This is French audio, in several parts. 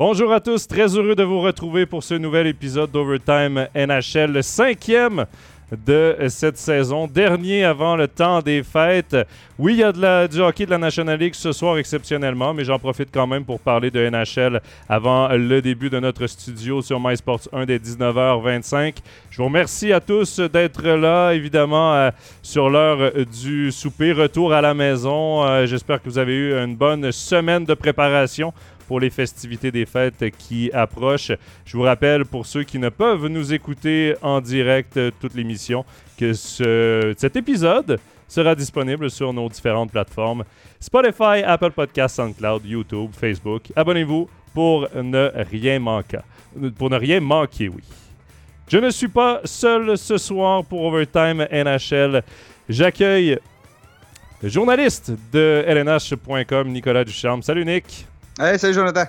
Bonjour à tous, très heureux de vous retrouver pour ce nouvel épisode d'Overtime NHL, le cinquième de cette saison, dernier avant le temps des fêtes. Oui, il y a du hockey de la National League ce soir exceptionnellement, mais j'en profite quand même pour parler de NHL avant le début de notre studio sur MySports 1 dès 19h25. Je vous remercie à tous d'être là, évidemment, euh, sur l'heure du souper. Retour à la maison. Euh, J'espère que vous avez eu une bonne semaine de préparation pour les festivités des fêtes qui approchent. Je vous rappelle, pour ceux qui ne peuvent nous écouter en direct euh, toute l'émission, que ce, cet épisode sera disponible sur nos différentes plateformes Spotify, Apple Podcasts, SoundCloud, YouTube, Facebook. Abonnez-vous pour ne rien manquer. Pour ne rien manquer, oui. Je ne suis pas seul ce soir pour Overtime NHL. J'accueille le journaliste de LNH.com, Nicolas Ducharme. Salut Nick. Hey, salut Jonathan.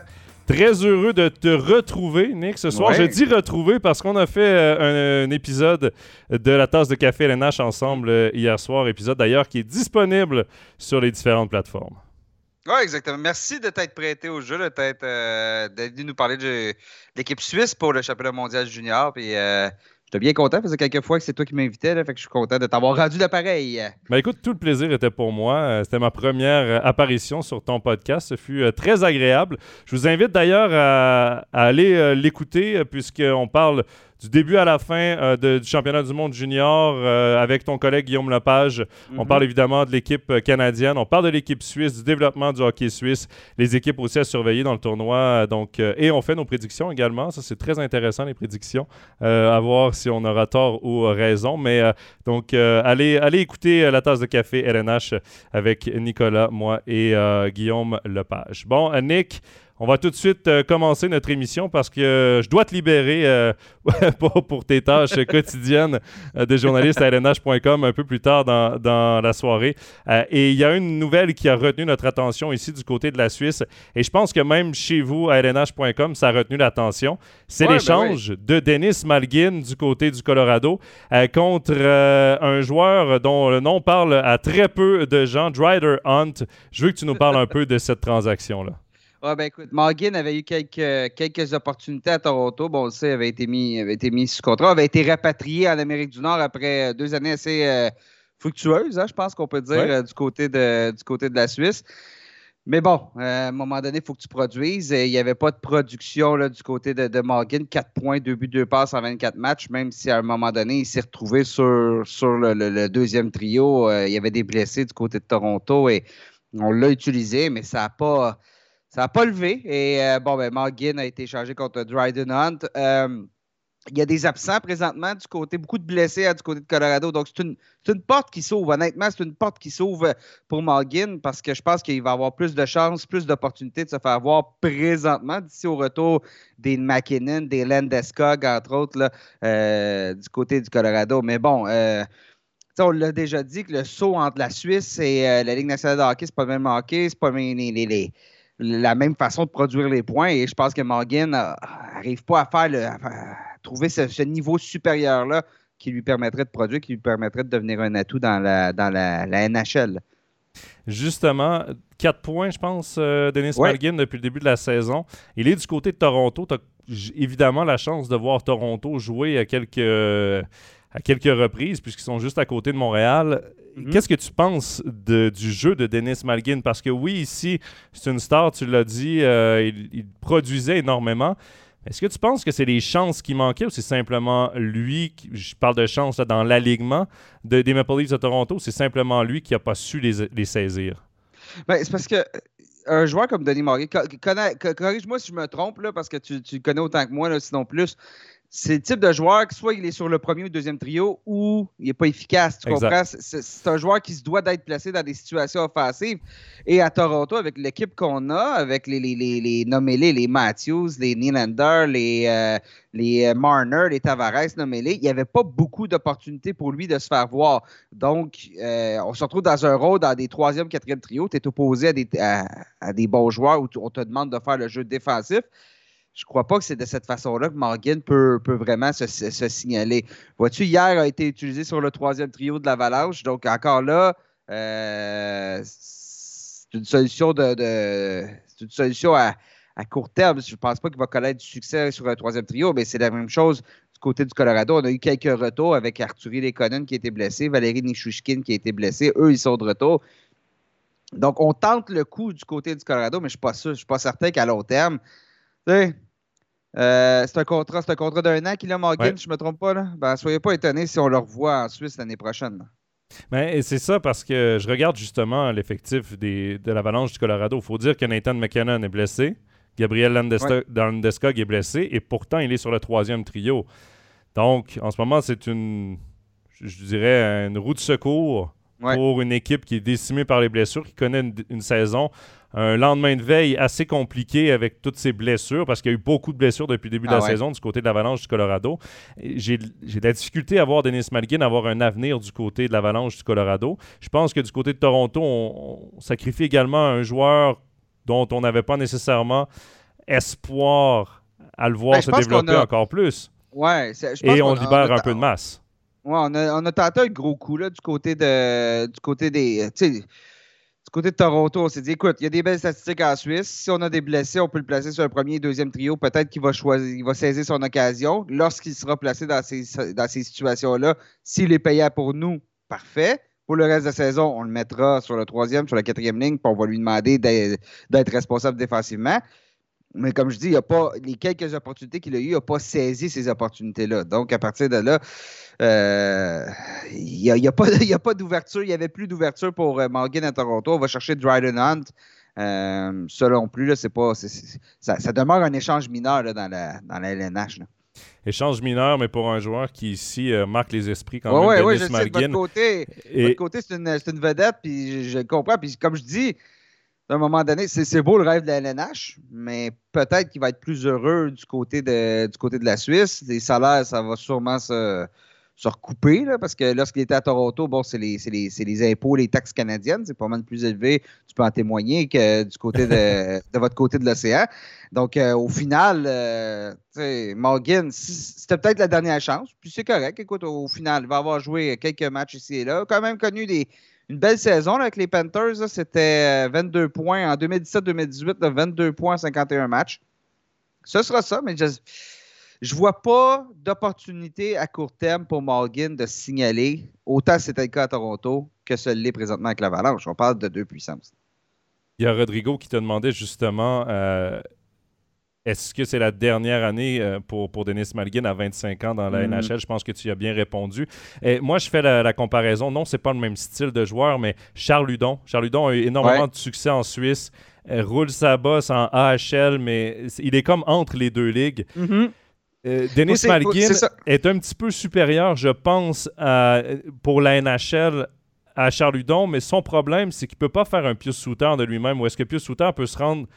Très heureux de te retrouver, Nick, ce soir. Ouais. Je dis retrouver parce qu'on a fait euh, un, un épisode de la tasse de café LNH ensemble euh, hier soir. Épisode d'ailleurs qui est disponible sur les différentes plateformes. Oui, exactement. Merci de t'être prêté au jeu, de t'être euh, d'être venu nous parler de, l'équipe suisse pour le championnat mondial junior. Puis, euh, j'étais bien content? Parce que quelques fois que c'est toi qui m'invitais, fait que je suis content de t'avoir rendu l'appareil. Ben écoute, tout le plaisir était pour moi. Euh, C'était ma première euh, apparition sur ton podcast. Ce fut euh, très agréable. Je vous invite d'ailleurs à, à aller l'écouter puisqu'on parle du début à la fin euh, de- du championnat du monde junior euh, avec ton collègue Guillaume Lepage. On Mhm. parle évidemment de l'équipe euh, canadienne. On parle de l'équipe suisse, du développement du hockey suisse, les équipes aussi à surveiller dans le tournoi. euh, Donc, euh, et on fait nos prédictions également. Ça, c'est très intéressant, les prédictions. Euh, à voir si on aura tort ou raison. Mais euh, donc, euh, allez, allez écouter la tasse de café LNH avec Nicolas, moi et euh, Guillaume Lepage. Bon, Nick. On va tout de suite euh, commencer notre émission parce que euh, je dois te libérer euh, pour, pour tes tâches quotidiennes de journaliste à lnh.com un peu plus tard dans, dans la soirée. Et il y a une nouvelle qui a retenu notre attention ici du côté de la Suisse. Et je pense que même chez vous à lnh.com, ça a retenu l'attention. C'est Ouais, ben l'échange de Dennis Malgin du côté du Colorado contre un joueur dont le nom parle à très peu de gens, Dryder Hunt. Je veux que tu nous parles un peu de cette transaction-là. Ouais, ben écoute, Morgan avait eu quelques, quelques opportunités à Toronto. Bon, on le sait, avait été mis, avait été mis sous contrat, avait été rapatrié en Amérique du Nord après euh, deux années assez euh, fructueuses, hein, je pense qu'on peut dire, Ouais. euh, du, côté de, du côté de la Suisse. Mais bon, euh, à un moment donné, il faut que tu produises. Et Il n'y avait pas de production là, du côté de, de Morgan. 4 points, 2 buts, 2 passes en 24 matchs, même si à un moment donné, il s'est retrouvé sur, sur le, le- le deuxième trio. Euh, il y avait des blessés du côté de Toronto et on l'a utilisé, mais ça n'a pas. Ça n'a pas levé. Et euh, bon, ben, Morgan a été échangé contre Dryden Hunt. Euh, il y a des absents présentement du côté, beaucoup de blessés hein, du côté de Colorado. Donc, c'est une, porte qui s'ouvre. Honnêtement, c'est une porte qui s'ouvre pour Morgan parce que je pense qu'il va avoir plus de chances, plus d'opportunités de se faire voir présentement d'ici au retour des McKinnon, des Landeskog, entre autres, euh, du côté du Colorado. Mais bon, on l'a déjà dit que le saut entre la Suisse et la Ligue nationale de hockey, c'est pas le même hockey, c'est pas les- les- les- la même façon de produire les points. Et je pense que Morgan n'arrive pas à faire le, à trouver ce, ce niveau supérieur-là qui lui permettrait de produire, qui lui permettrait de devenir un atout dans la, dans la, la NHL. Justement, 4 points, je pense, euh, Denis Ouais. Malgin depuis le début de la saison. Il est du côté de Toronto. Tu as évidemment la chance de voir Toronto jouer à quelques, à quelques reprises, puisqu'ils sont juste à côté de Montréal. Mhm. Qu'est-ce que tu penses de- du jeu de Denis Malgin? Parce que oui, ici, c'est une star, tu l'as dit, euh, il, il produisait énormément. Est-ce que tu penses que c'est les chances qui manquaient ou c'est simplement lui, qui- je parle de chance là, dans l'alignement de, des Maple Leafs de Toronto, c'est simplement lui qui n'a pas su les, les saisir? Ben, c'est parce que euh, un joueur comme Denis Morgan, corrige-moi si je me trompe, là, parce que tu, connais autant que moi, là, sinon plus. C'est le type de joueur que soit il est sur le premier ou le deuxième trio ou il n'est pas efficace. Tu Exact. comprends? C'est- un joueur qui se doit d'être placé dans des situations offensives. Et à Toronto, avec l'équipe qu'on a, avec les, les, les, les nommez-les, les Matthews, les Nylander, les, euh, les euh, Marner, les Tavares, nommez-les, il n'y avait pas beaucoup d'opportunités pour lui de se faire voir. Donc, euh, on se retrouve dans un rôle, dans des troisième, quatrième trio. Tu es opposé à des, à, à des bons joueurs où on te demande de faire le jeu défensif. Je crois pas que c'est de cette façon-là que Morgan peut, vraiment se, signaler. Vois-tu, hier a été utilisé sur le troisième trio de l'Avalanche. Donc, encore là, euh, c'est une solution de, une solution à, court terme, je ne pense pas qu'il va connaître du succès sur un troisième trio, mais c'est la même chose du côté du Colorado. On a eu quelques retours avec Arthurie Lekonen qui a été blessé, Valérie Nishushkin qui a été blessé. Eux, ils sont de retour. Donc, on tente le coup du côté du Colorado, mais je ne suis pas sûr, je suis pas certain qu'à long terme. Tu euh, c'est un contrat, c'est un contrat d'un an qu'il a Morgan, je ne me trompe pas. Là. Ben, soyez pas étonnés si on le revoit en Suisse l'année prochaine. Ben, c'est ça parce que je regarde justement l'effectif de l'Avalanche du Colorado. Il faut dire que Nathan McKinnon est blessé, Gabriel Landeskog est blessé et pourtant il est sur le troisième trio. Donc en ce moment, c'est une, je dirais, une roue de secours pour une équipe qui est décimée par les blessures, qui connaît une saison un lendemain de veille assez compliqué avec toutes ces blessures, parce qu'il y a eu beaucoup de blessures depuis le début de la ah saison du côté de l'Avalanche du Colorado. J'ai de la difficulté à voir Dennis Malgin avoir un avenir du côté de l'Avalanche du Colorado. Je pense que du côté de Toronto, on, sacrifie également un joueur dont on n'avait pas nécessairement espoir à le voir ben, se développer encore plus. Ouais, Et on, libère un peu de masse. On a, tenté un gros coup là, du côté de du côté des côté de Toronto, on s'est dit, écoute, il y a des belles statistiques en Suisse. Si on a des blessés, on peut le placer sur un premier et deuxième trio. Peut-être qu'il va choisir, il va saisir son occasion. Lorsqu'il sera placé dans ces, dans ces situations-là, s'il est payé pour nous, parfait. Pour le reste de la saison, on le mettra sur le troisième, sur la quatrième ligne, puis on va lui demander d'être responsable défensivement. Mais comme je dis, il a pas, les quelques opportunités qu'il a eues, il n'a pas saisi ces opportunités-là. Donc, à partir de là, euh, il n'y a, pas, d'ouverture. Il n'y avait plus d'ouverture pour euh, Morgan à Toronto. On va chercher Dryden Hunt. Euh, selon plus, là, c'est pas, ça, demeure un échange mineur dans, la, dans la LNH. Échange mineur, mais pour un joueur qui ici marque les esprits quand même. Oui, oui, je sais, de votre côté, côté c'est une, une, vedette, puis je, je, comprends. Puis comme je dis, à un moment donné, c'est beau le rêve de la LNH, mais peut-être qu'il va être plus heureux du côté de, du côté de la Suisse. Les salaires, ça va sûrement se, recouper, parce que lorsqu'il était à Toronto, bon, c'est les, les, impôts, les taxes canadiennes, c'est pas mal plus élevé, tu peux en témoigner, que du côté de, votre côté de l'océan. Donc, euh, au final, euh, Morgan, c'était peut-être la dernière chance, puis c'est correct. Écoute, au final, il va avoir joué quelques matchs ici et là, quand même connu des une belle saison avec les Panthers. C'était 22 euh, points en 2017-2018, 22 points en 51 matchs. Ce sera ça, mais je ne vois pas d'opportunité à court terme pour Morgan de signaler, autant c'était le cas à Toronto que ce l'est présentement avec l'Avalanche. On parle de deux puissances. Il y a Rodrigo qui te demandait justement euh, est-ce que c'est la dernière année euh, pour, pour Denis Malgin à 25 ans dans la mm. NHL? Je pense que tu as bien répondu. Et moi, je fais la, comparaison. Non, c'est pas le même style de joueur, mais Charles Ludon. Charles Ludon a eu énormément de succès en Suisse, euh, roule sa bosse en AHL, mais il est comme entre les deux ligues. Mm-hmm. Euh, Denis Malgin est, un petit peu supérieur, je pense, pour la NHL à Charles Ludon, mais son problème, c'est qu'il ne peut pas faire un Pius Souter de lui-même, ou est-ce que Pius Souter peut se rendre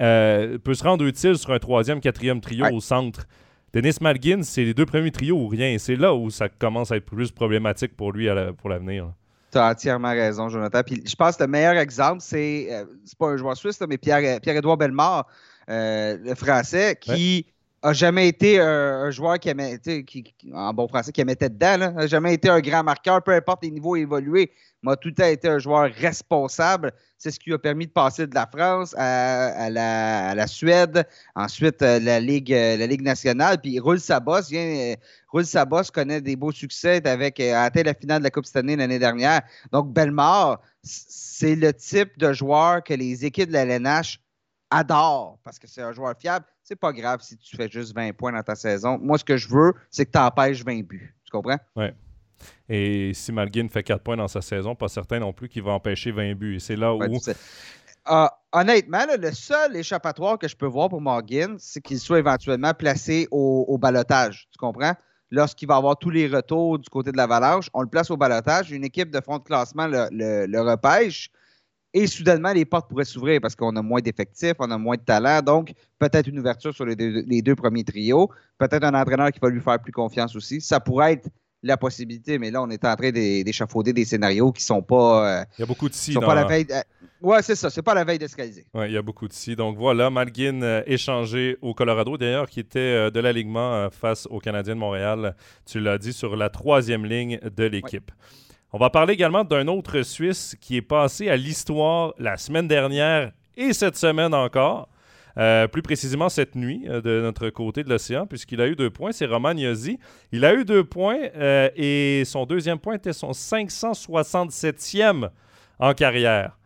euh, peut se rendre utile sur un troisième, quatrième trio au centre. Denis Malgin, c'est les deux premiers trios ou rien. C'est là où ça commence à être plus problématique pour lui pour l'avenir. Tu as entièrement raison, Jonathan. Puis je pense que le meilleur exemple, c'est, euh, c'est pas un joueur suisse, mais Pierre, Pierre-Édouard Bellemare, euh, le français, qui a jamais été un, joueur qui aimait, qui, en bon français, qui tête dedans, n'a jamais été un grand marqueur, peu importe les niveaux évolués m'a tout à été un joueur responsable. C'est ce qui lui a permis de passer de la France à, la, Suède, ensuite euh, la Ligue, euh, la Ligue nationale. Puis Roule Sabos vient, Roule Sabos connaît des beaux succès avec euh, a atteint la finale de la Coupe cette année l'année dernière. Donc Belmar, c'est le type de joueur que les équipes de la LNH adorent parce que c'est un joueur fiable. C'est pas grave si tu fais juste 20 points dans ta saison. Moi, ce que je veux, c'est que tu empêches 20 buts. Tu comprends? Oui. Et si Malgin fait 4 points dans sa saison, pas certain non plus qu'il va empêcher 20 buts. Et c'est là où. Ah, honnêtement, le seul échappatoire que je peux voir pour Morgan, c'est qu'il soit éventuellement placé au, au balotage. Tu comprends? Lorsqu'il va avoir tous les retours du côté de l'Avalanche, on le place au balotage. Une équipe de fond de classement le, repêche. Et soudainement, les portes pourraient s'ouvrir parce qu'on a moins d'effectifs, on a moins de talent. Donc, peut-être une ouverture sur les les deux premiers trios. Peut-être un entraîneur qui va lui faire plus confiance aussi. Ça pourrait être la possibilité, mais là, on est en train d'échafauder des scénarios qui sont pas. Euh, il y a beaucoup de si. Sont pas la veille. Ouais, c'est ça. C'est pas la veille de Oui, il y a beaucoup de si. Donc voilà, Malgin euh, échangé au Colorado, d'ailleurs, qui était euh, de l'alignement face aux Canadiens de Montréal. Tu l'as dit sur la troisième ligne de l'équipe. On va parler également d'un autre Suisse qui est passé à l'histoire la semaine dernière et cette semaine encore. Euh, plus précisément cette nuit euh, de notre côté de l'océan, puisqu'il a eu deux points. C'est Roman Yossi. Il a eu deux points et son deuxième point était son 567e en carrière.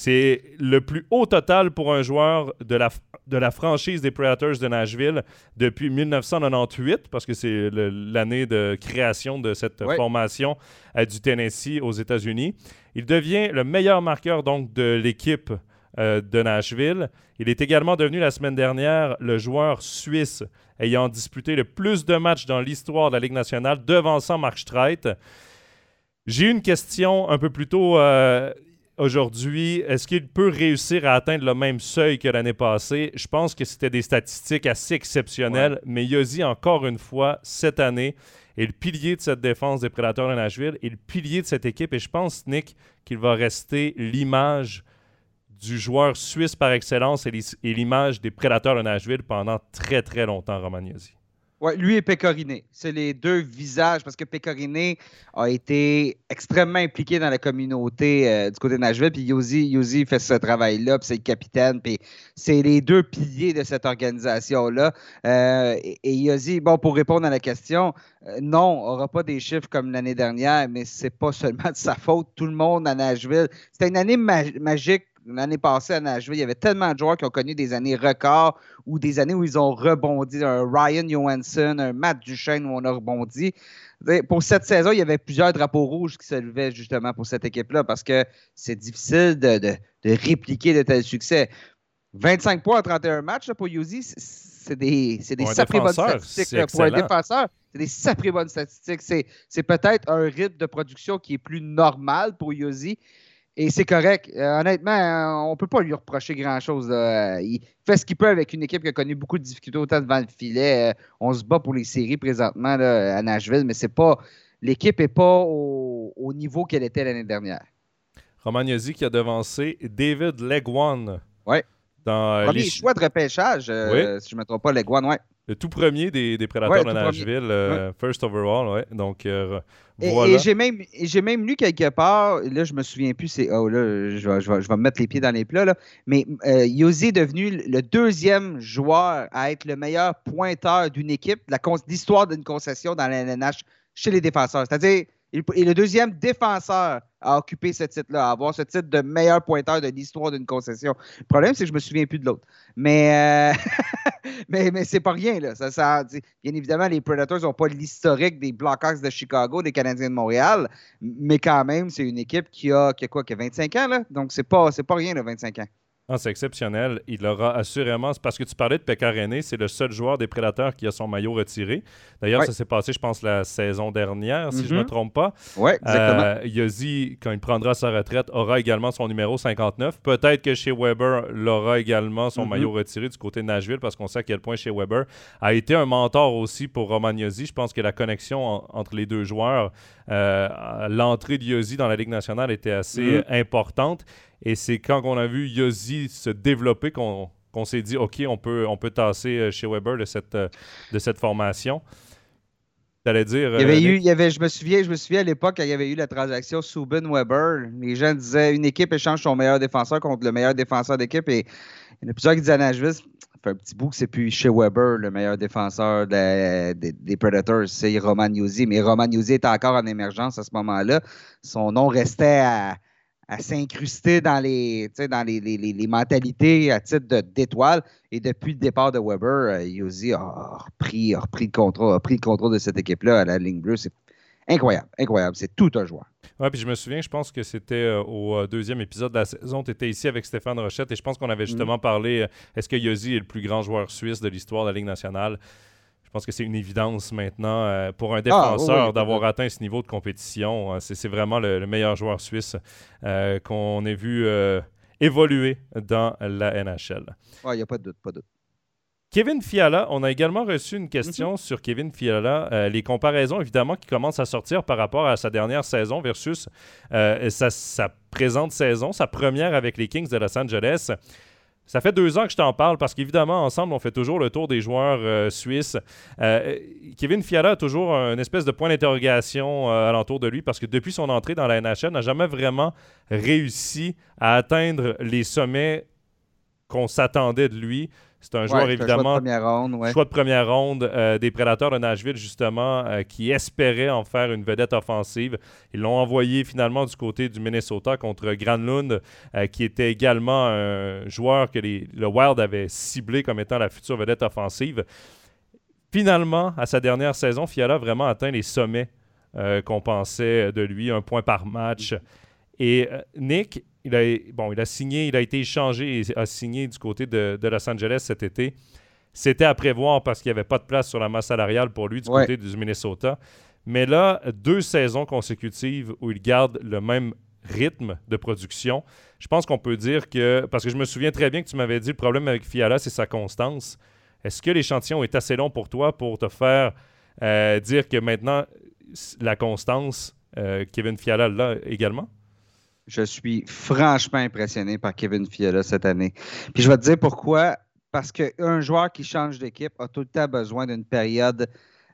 C'est le plus haut total pour un joueur de la, de la franchise des Predators de Nashville depuis 1998, parce que c'est l'année de création de cette formation du Tennessee aux États-Unis. Il devient le meilleur marqueur donc de l'équipe euh, de Nashville. Il est également devenu la semaine dernière le joueur suisse ayant disputé le plus de matchs dans l'histoire de la Ligue nationale, devançant Mark Streit. J'ai eu une question un peu plus tôt euh, aujourd'hui, est-ce qu'il peut réussir à atteindre le même seuil que l'année passée? Je pense que c'était des statistiques assez exceptionnelles, mais Yossi, encore une fois, cette année, est le pilier de cette défense des Prédateurs de Nashville et le pilier de cette équipe. Et je pense, Nick, qu'il va rester l'image du joueur suisse par excellence et l'image des Prédateurs de Nashville pendant très, très longtemps, Roman Yossi. Oui, lui et Pecorine. C'est les deux visages parce que Pecorine a été extrêmement impliqué dans la communauté euh, du côté de Nashville. Puis Yosi, fait ce travail-là, puis c'est le capitaine. Puis c'est les deux piliers de cette organisation-là. Euh, et, Yosi, bon, pour répondre à la question, euh, non, on n'aura pas des chiffres comme l'année dernière, mais c'est pas seulement de sa faute. Tout le monde à Nashville. C'était une année magique l'année passée à Nashville, il y avait tellement de joueurs qui ont connu des années records ou des années où ils ont rebondi. Un Ryan Johansson, un Matt Duchesne où on a rebondi. Pour cette saison, il y avait plusieurs drapeaux rouges qui se levaient justement pour cette équipe-là parce que c'est difficile de, répliquer de tels succès. 25 points en 31 matchs pour Yuzi, c'est des, des sacrées bonnes statistiques pour un défenseur. C'est des sacrées bonnes statistiques. C'est peut-être un rythme de production qui est plus normal pour Yuzi, et c'est correct. Euh, honnêtement, euh, on ne peut pas lui reprocher grand-chose. Euh, il fait ce qu'il peut avec une équipe qui a connu beaucoup de difficultés autant devant le filet. on se bat pour les séries présentement à Nashville, mais c'est pas l'équipe n'est pas au, niveau qu'elle était l'année dernière. Romagnosi qui a devancé David Legwan. Oui. Dans Premier choix de repêchage, si je ne me trompe pas, Legwan, oui. Le tout premier des, des prédateurs de Nashville, first overall, ouais. Donc, et, j'ai même, même, lu quelque part, là, je me souviens plus, c'est. Oh là, je vais, je, vais, me mettre les pieds dans les plats, là. Mais euh, est devenu le deuxième joueur à être le meilleur pointeur d'une équipe, l'histoire d'une concession dans la LNH chez les défenseurs. C'est-à-dire, est le deuxième défenseur à occuper ce titre-là, à avoir ce titre de meilleur pointeur de l'histoire d'une concession. Le problème, c'est que je me souviens plus de l'autre. Mais, euh, mais, mais c'est pas rien. Là. Bien évidemment, les Predators n'ont pas l'historique des Blackhawks de Chicago, des Canadiens de Montréal, mais quand même, c'est une équipe qui a, quoi, qui a 25 ans. Là? Donc, c'est pas, pas rien, là, 25 ans. Ah, c'est exceptionnel. Il aura assurément. Parce que tu parlais de Pekka René, c'est le seul joueur des Prédateurs qui a son maillot retiré. D'ailleurs, ça s'est passé, je pense, la saison dernière, si je ne me mhm. trompe pas. Oui, exactement. Euh, Yosi, quand il prendra sa retraite, aura également son numéro 59. Peut-être que chez Weber, l'aura également son mhm. maillot retiré du côté de Nashville, parce qu'on sait à quel point chez Weber a été un mentor aussi pour Roman Yosi. Je pense que la connexion entre les deux joueurs, euh, l'entrée de Yosi dans la Ligue nationale était assez mhm. importante. Et c'est quand on a vu Yosi se développer qu'on s'est dit, OK, on peut, on peut tasser euh, chez Weber de cette, euh, de cette formation. T'allais dire. Il y avait euh, eu, il y avait, je me souviens, je me souviens à l'époque quand il y avait eu la transaction Subin-Weber, les gens disaient une équipe échange son meilleur défenseur contre le meilleur défenseur d'équipe. Et il y en a plusieurs qui disaient à Nashville, ça fait un petit bout que c'est plus chez Weber, le meilleur défenseur des Predators, c'est Roman Yuzi. Mais Roman Yuzi était encore en émergence à ce moment-là. Son nom restait à à s'incruster dans les, dans les, les, les, mentalités à titre d'étoile. Et depuis le départ de Weber, euh, a repris, a repris, le contrôle, a pris le contrôle de cette équipe-là à la ligne bleue. C'est incroyable, incroyable. C'est tout un joueur. Oui, puis je me souviens, je pense que c'était euh, au euh, deuxième épisode de la saison. Tu étais ici avec Stéphane Rochette et je pense qu'on avait mm. justement parlé est-ce que Yosi est le plus grand joueur suisse de l'histoire de la Ligue nationale? Je pense que c'est une évidence maintenant euh, pour un ah, défenseur d'avoir atteint ce niveau de compétition. Euh, c'est vraiment le, meilleur joueur suisse euh, qu'on ait vu évoluer dans la NHL. Il n'y a pas de doute, pas de doute. Kevin Fiala, on a également reçu une question mhm. sur Kevin Fiala. les comparaisons, évidemment, qui commencent à sortir par rapport à sa dernière saison versus sa, sa, présente saison, sa première avec les Kings de Los Angeles. Ça fait deux ans que je t'en parle parce qu'évidemment, ensemble, on fait toujours le tour des joueurs euh, suisses. Euh, Kevin Fiala a toujours une espèce de point d'interrogation euh, alentour de lui parce que depuis son entrée dans la NHL, n'a jamais vraiment réussi à atteindre les sommets qu'on s'attendait de lui. C'est un joueur, évidemment. Choix de première ronde. Choix de première ronde euh, des Prédateurs de Nashville, justement, euh, qui espéraient en faire une vedette offensive. Ils l'ont envoyé finalement du côté du Minnesota contre Granlund, euh, qui était également un joueur que le Wild avait ciblé comme étant la future vedette offensive. Finalement, à sa dernière saison, Fiala a vraiment atteint les sommets qu'on pensait de lui, un point par match. Et Nick, il a, bon, il a signé, il a été échangé et a signé du côté de, Los Angeles cet été. C'était à prévoir parce qu'il n'y avait pas de place sur la masse salariale pour lui du côté du Minnesota. Mais là, deux saisons consécutives où il garde le même rythme de production, je pense qu'on peut dire que, parce que je me souviens très bien que tu m'avais dit le problème avec Fiala, c'est sa constance. Est-ce que l'échantillon est assez long pour toi pour te faire euh, dire que maintenant, la constance, euh, Kevin Fiala là également? Je suis franchement impressionné par Kevin Fiala cette année. Puis je vais te dire pourquoi. Parce qu'un joueur qui change d'équipe a tout le temps besoin d'une période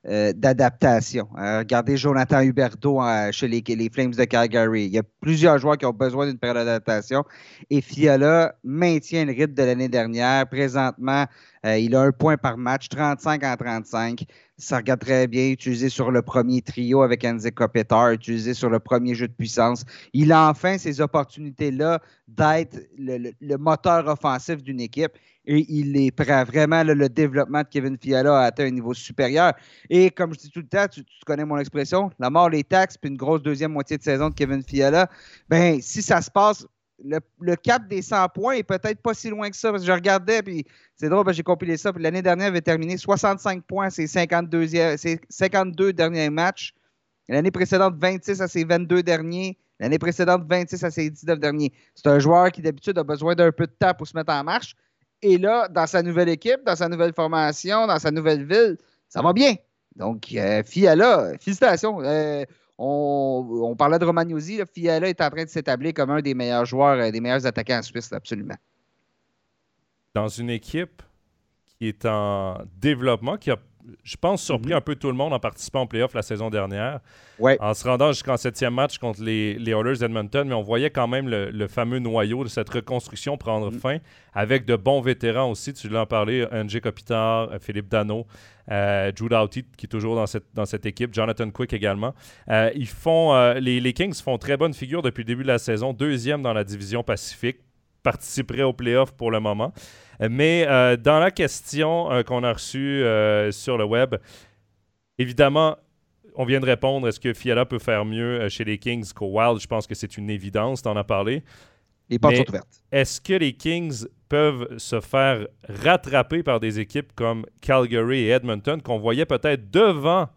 euh, d'adaptation. Euh, regardez Jonathan Huberto euh, chez les, les, Flames de Calgary. Il y a plusieurs joueurs qui ont besoin d'une période d'adaptation. Et Fiala maintient le rythme de l'année dernière. Présentement, il a un point par match, 35 en 35 ça regarde très bien, utilisé sur le premier trio avec Anze Kopitar, utilisé sur le premier jeu de puissance. Il a enfin ces opportunités-là d'être le, moteur offensif d'une équipe et il est prêt. Vraiment, le, développement de Kevin Fiala a atteint un niveau supérieur. Et comme je dis tout le temps, tu, connais mon expression, la mort, les taxes, puis une grosse deuxième moitié de saison de Kevin Fiala, ben si ça se passe le, cap des 100 points est peut-être pas si loin que ça, parce que je regardais, puis c'est drôle, j'ai compilé ça. L'année dernière, il avait terminé 65 points ses 52, 52 derniers matchs. L'année précédente, 26 à ses 22 derniers. L'année précédente, 26 à ses 19 derniers. C'est un joueur qui, d'habitude, a besoin d'un peu de temps pour se mettre en marche. Et là, dans sa nouvelle équipe, dans sa nouvelle formation, dans sa nouvelle ville, ça va bien. Donc, euh, Fiala, félicitations. Euh, on, parlait de Romagnosi. Fiala est en train de s'établir comme un des meilleurs joueurs, euh, des meilleurs attaquants en Suisse, absolument. Dans une équipe qui est en développement, qui a, je pense, surpris mhm. un peu tout le monde en participant au playoff la saison dernière, en se rendant jusqu'en septième match contre les, les Oilers d'Edmonton, mais on voyait quand même le, fameux noyau de cette reconstruction prendre mhm. fin avec de bons vétérans aussi. Tu l'as parlé, Angie Kopitar, Philippe Dano. Euh, Drew Doughty, qui est toujours dans cette, dans cette équipe, Jonathan Quick également. Euh, ils font, euh, les, Kings font très bonne figure depuis le début de la saison, deuxième dans la division Pacifique, participeraient au playoff pour le moment. Mais dans la question qu'on a reçue sur le web, évidemment, on vient de répondre est-ce que Fiala peut faire mieux chez les Kings qu'au Wild? Je pense que c'est une évidence, tu en as parlé. Les portes sont ouvertes. Est-ce que les Kings peuvent se faire rattraper par des équipes comme Calgary et Edmonton qu'on voyait peut-être devant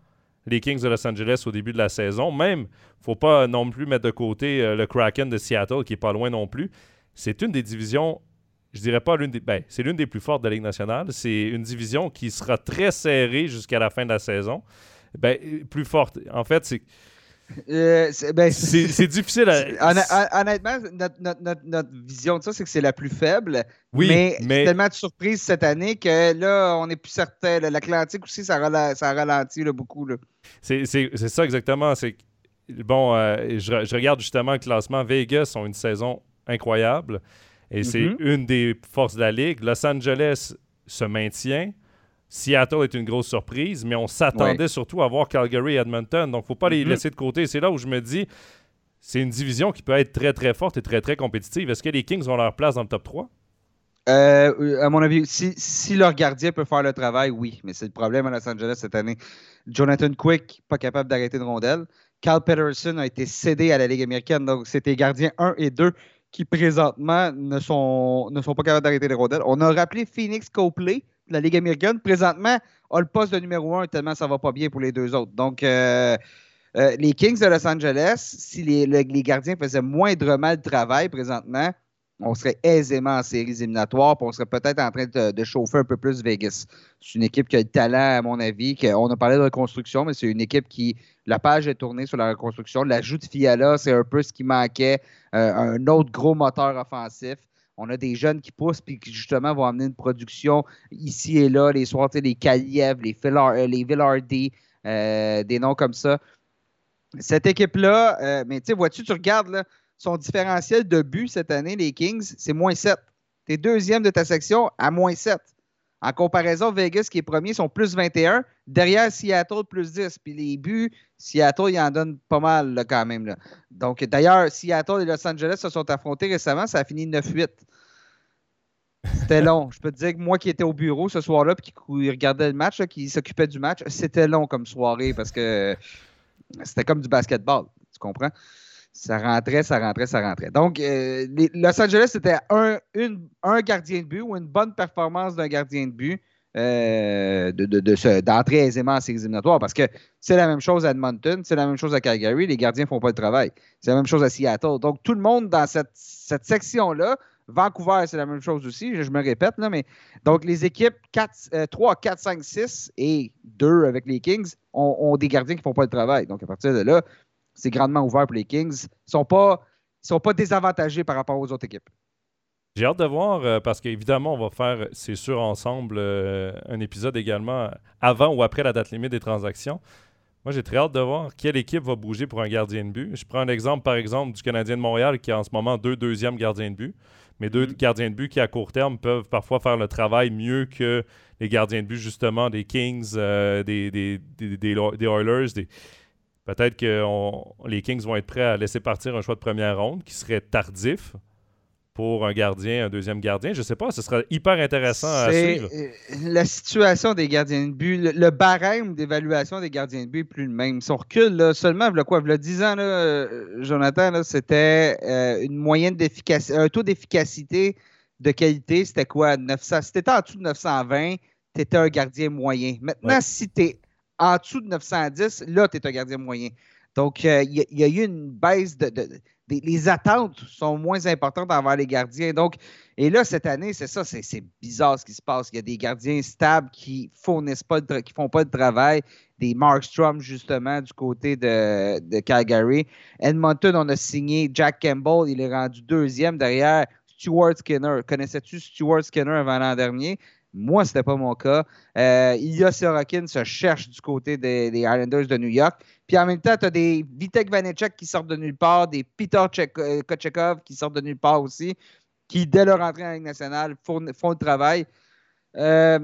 les Kings de Los Angeles au début de la saison? Même, il ne faut pas non plus mettre de côté euh, le Kraken de Seattle qui n'est pas loin non plus. C'est une des divisions, je dirais pas l'une des. Ben, c'est l'une des plus fortes de la Ligue nationale. C'est une division qui sera très serrée jusqu'à la fin de la saison. Ben, plus forte. En fait, c'est euh, ben, c'est difficile à. Honnêtement, notre, vision de ça, c'est que c'est la plus faible. Oui, mais, mais... tellement de surprises cette année que là, on n'est plus certain. L'Atlantique aussi, ça, ça ralentit beaucoup. C'est ça exactement. Bon, euh, je, regarde justement le classement. Vegas ont une saison incroyable et c'est mm-hmm. une des forces de la Ligue. Los Angeles se maintient. Seattle est une grosse surprise, mais on s'attendait surtout à voir Calgary et Edmonton. Donc, il ne faut pas les mm-hmm. laisser de côté. C'est là où je me dis, c'est une division qui peut être très, très forte et très, très compétitive. Est-ce que les Kings ont leur place dans le top 3? Euh, à mon avis, si, leur gardien peut faire le travail, oui. Mais c'est le problème à Los Angeles cette année. Jonathan Quick, pas capable d'arrêter une rondelle. Carl Peterson a été cédé à la Ligue américaine. Donc, c'était gardien 1 et 2 qui, présentement, ne sont, ne sont pas capables d'arrêter les rondelles. On a rappelé Phoenix Copley la Ligue américaine, présentement, a le poste de numéro un tellement ça va pas bien pour les deux autres. Donc, euh, euh, les Kings de Los Angeles, si les, les gardiens faisaient moindrement le travail présentement, on serait aisément en séries éliminatoires, puis on serait peut-être en train de, chauffer un peu plus Vegas. C'est une équipe qui a le talent, à mon avis. on a parlé de reconstruction, mais c'est une équipe qui, la page est tournée sur la reconstruction. L'ajout de Fiala, c'est un peu ce qui manquait. Euh, un autre gros moteur offensif. On a des jeunes qui poussent puis qui justement vont amener une production ici et là, les soirs, les Kaliev, les, euh, les Villardi, euh, des noms comme ça. Cette équipe-là, mais tu vois-tu, tu regardes là, son différentiel de but cette année, les Kings, c'est moins 7. Tu es deuxième de ta section à moins 7. En comparaison, Vegas, qui est premier, sont plus 21. Derrière Seattle, plus 10. Puis les buts, Seattle, il en donne pas mal quand même. Donc, d'ailleurs, Seattle et Los Angeles se sont affrontés récemment. Ça a fini 9-8. C'était long. Je peux te dire que moi qui étais au bureau ce soir-là et qui regardait le match, qui s'occupait du match, c'était long comme soirée parce que c'était comme du basketball. Tu comprends? Ça rentrait, ça rentrait, ça rentrait. Donc, euh, Los Angeles, c'était un, gardien de but ou une bonne performance d'un gardien de but euh, d'entrer aisément en séries éliminatoires parce que c'est la même chose à Edmonton, c'est la même chose à Calgary, les gardiens ne font pas le travail. C'est la même chose à Seattle. Donc, tout le monde dans cette, section-là, Vancouver, c'est la même chose aussi, je, me répète, là, mais donc les équipes 4, 3, 4, 5, 6 et 2 avec les Kings ont, des gardiens qui ne font pas le travail. Donc, à partir de là, c'est grandement ouvert pour les Kings. Ils ne sont, pas, sont pas désavantagés par rapport aux autres équipes. J'ai hâte de voir euh, parce qu'évidemment, on va faire, c'est sûr, ensemble euh, un épisode également avant ou après la date limite des transactions. Moi, j'ai très hâte de voir quelle équipe va bouger pour un gardien de but. Je prends un exemple, par exemple, du Canadien de Montréal qui a en ce moment deux deuxièmes gardiens de but. Mais deux mm. gardiens de but qui, à court terme, peuvent parfois faire le travail mieux que les gardiens de but, justement, des Kings, euh, des, des, des, des, Oilers, des, Peut-être que les Kings vont être prêts à laisser partir un choix de première ronde qui serait tardif pour un gardien, un deuxième gardien. Je ne sais pas, ce sera hyper intéressant à suivre. Euh, la situation des gardiens de but, le, barème d'évaluation des gardiens de but n'est plus le même. Si on recule, là, seulement, le quoi, le 10 ans, là, euh, Jonathan, c'était euh, une moyenne d'efficacité, un taux d'efficacité de qualité, c'était quoi? 900, si tu étais en dessous de 920, tu étais un gardien moyen. Maintenant, si tu es en dessous de 910, là, tu es un gardien moyen. Donc, euh, il y, a eu une baisse de, Les attentes sont moins importantes envers les gardiens. Donc, et là, cette année, c'est ça, c'est bizarre ce qui se passe. Il y a des gardiens stables qui fournissent pas qui font pas de travail. Des Markstrom, justement, du côté de, de, Calgary. Edmonton, on a signé Jack Campbell. Il est rendu deuxième derrière Stuart Skinner. Connaissais-tu Stuart Skinner avant l'an dernier? Moi, ce n'était pas mon cas. Euh, Ilya Sorokin se cherche du côté des, Islanders de New York. Puis en même temps, tu as des Vitek Vanecek qui sortent de nulle part, des Peter euh, Kochekov qui sortent de nulle part aussi, qui, dès leur entrée en Ligue nationale, font, le travail. Euh,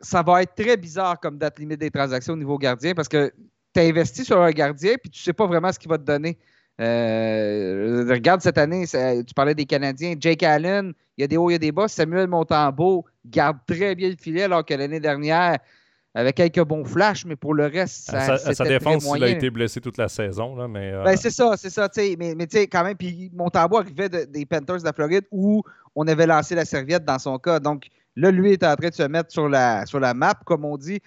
ça va être très bizarre comme date limite des transactions au niveau gardien parce que tu as investi sur un gardien puis tu ne sais pas vraiment ce qu'il va te donner. Euh, regarde cette année, tu parlais des Canadiens. Jake Allen, il y a des hauts, il y a des bas. Samuel Montembeau garde très bien le filet alors que l'année dernière, avec quelques bons flashs, mais pour le reste, ça, ça, ça défense s'il a été blessé toute la saison. Là, mais, euh, ben, c'est ça, c'est ça. Mais, mais tu sais, quand même, puis Montembeau arrivait des Panthers de la Floride où on avait lancé la serviette dans son cas. Donc là, lui est en train de se mettre sur la, sur la map, comme on dit.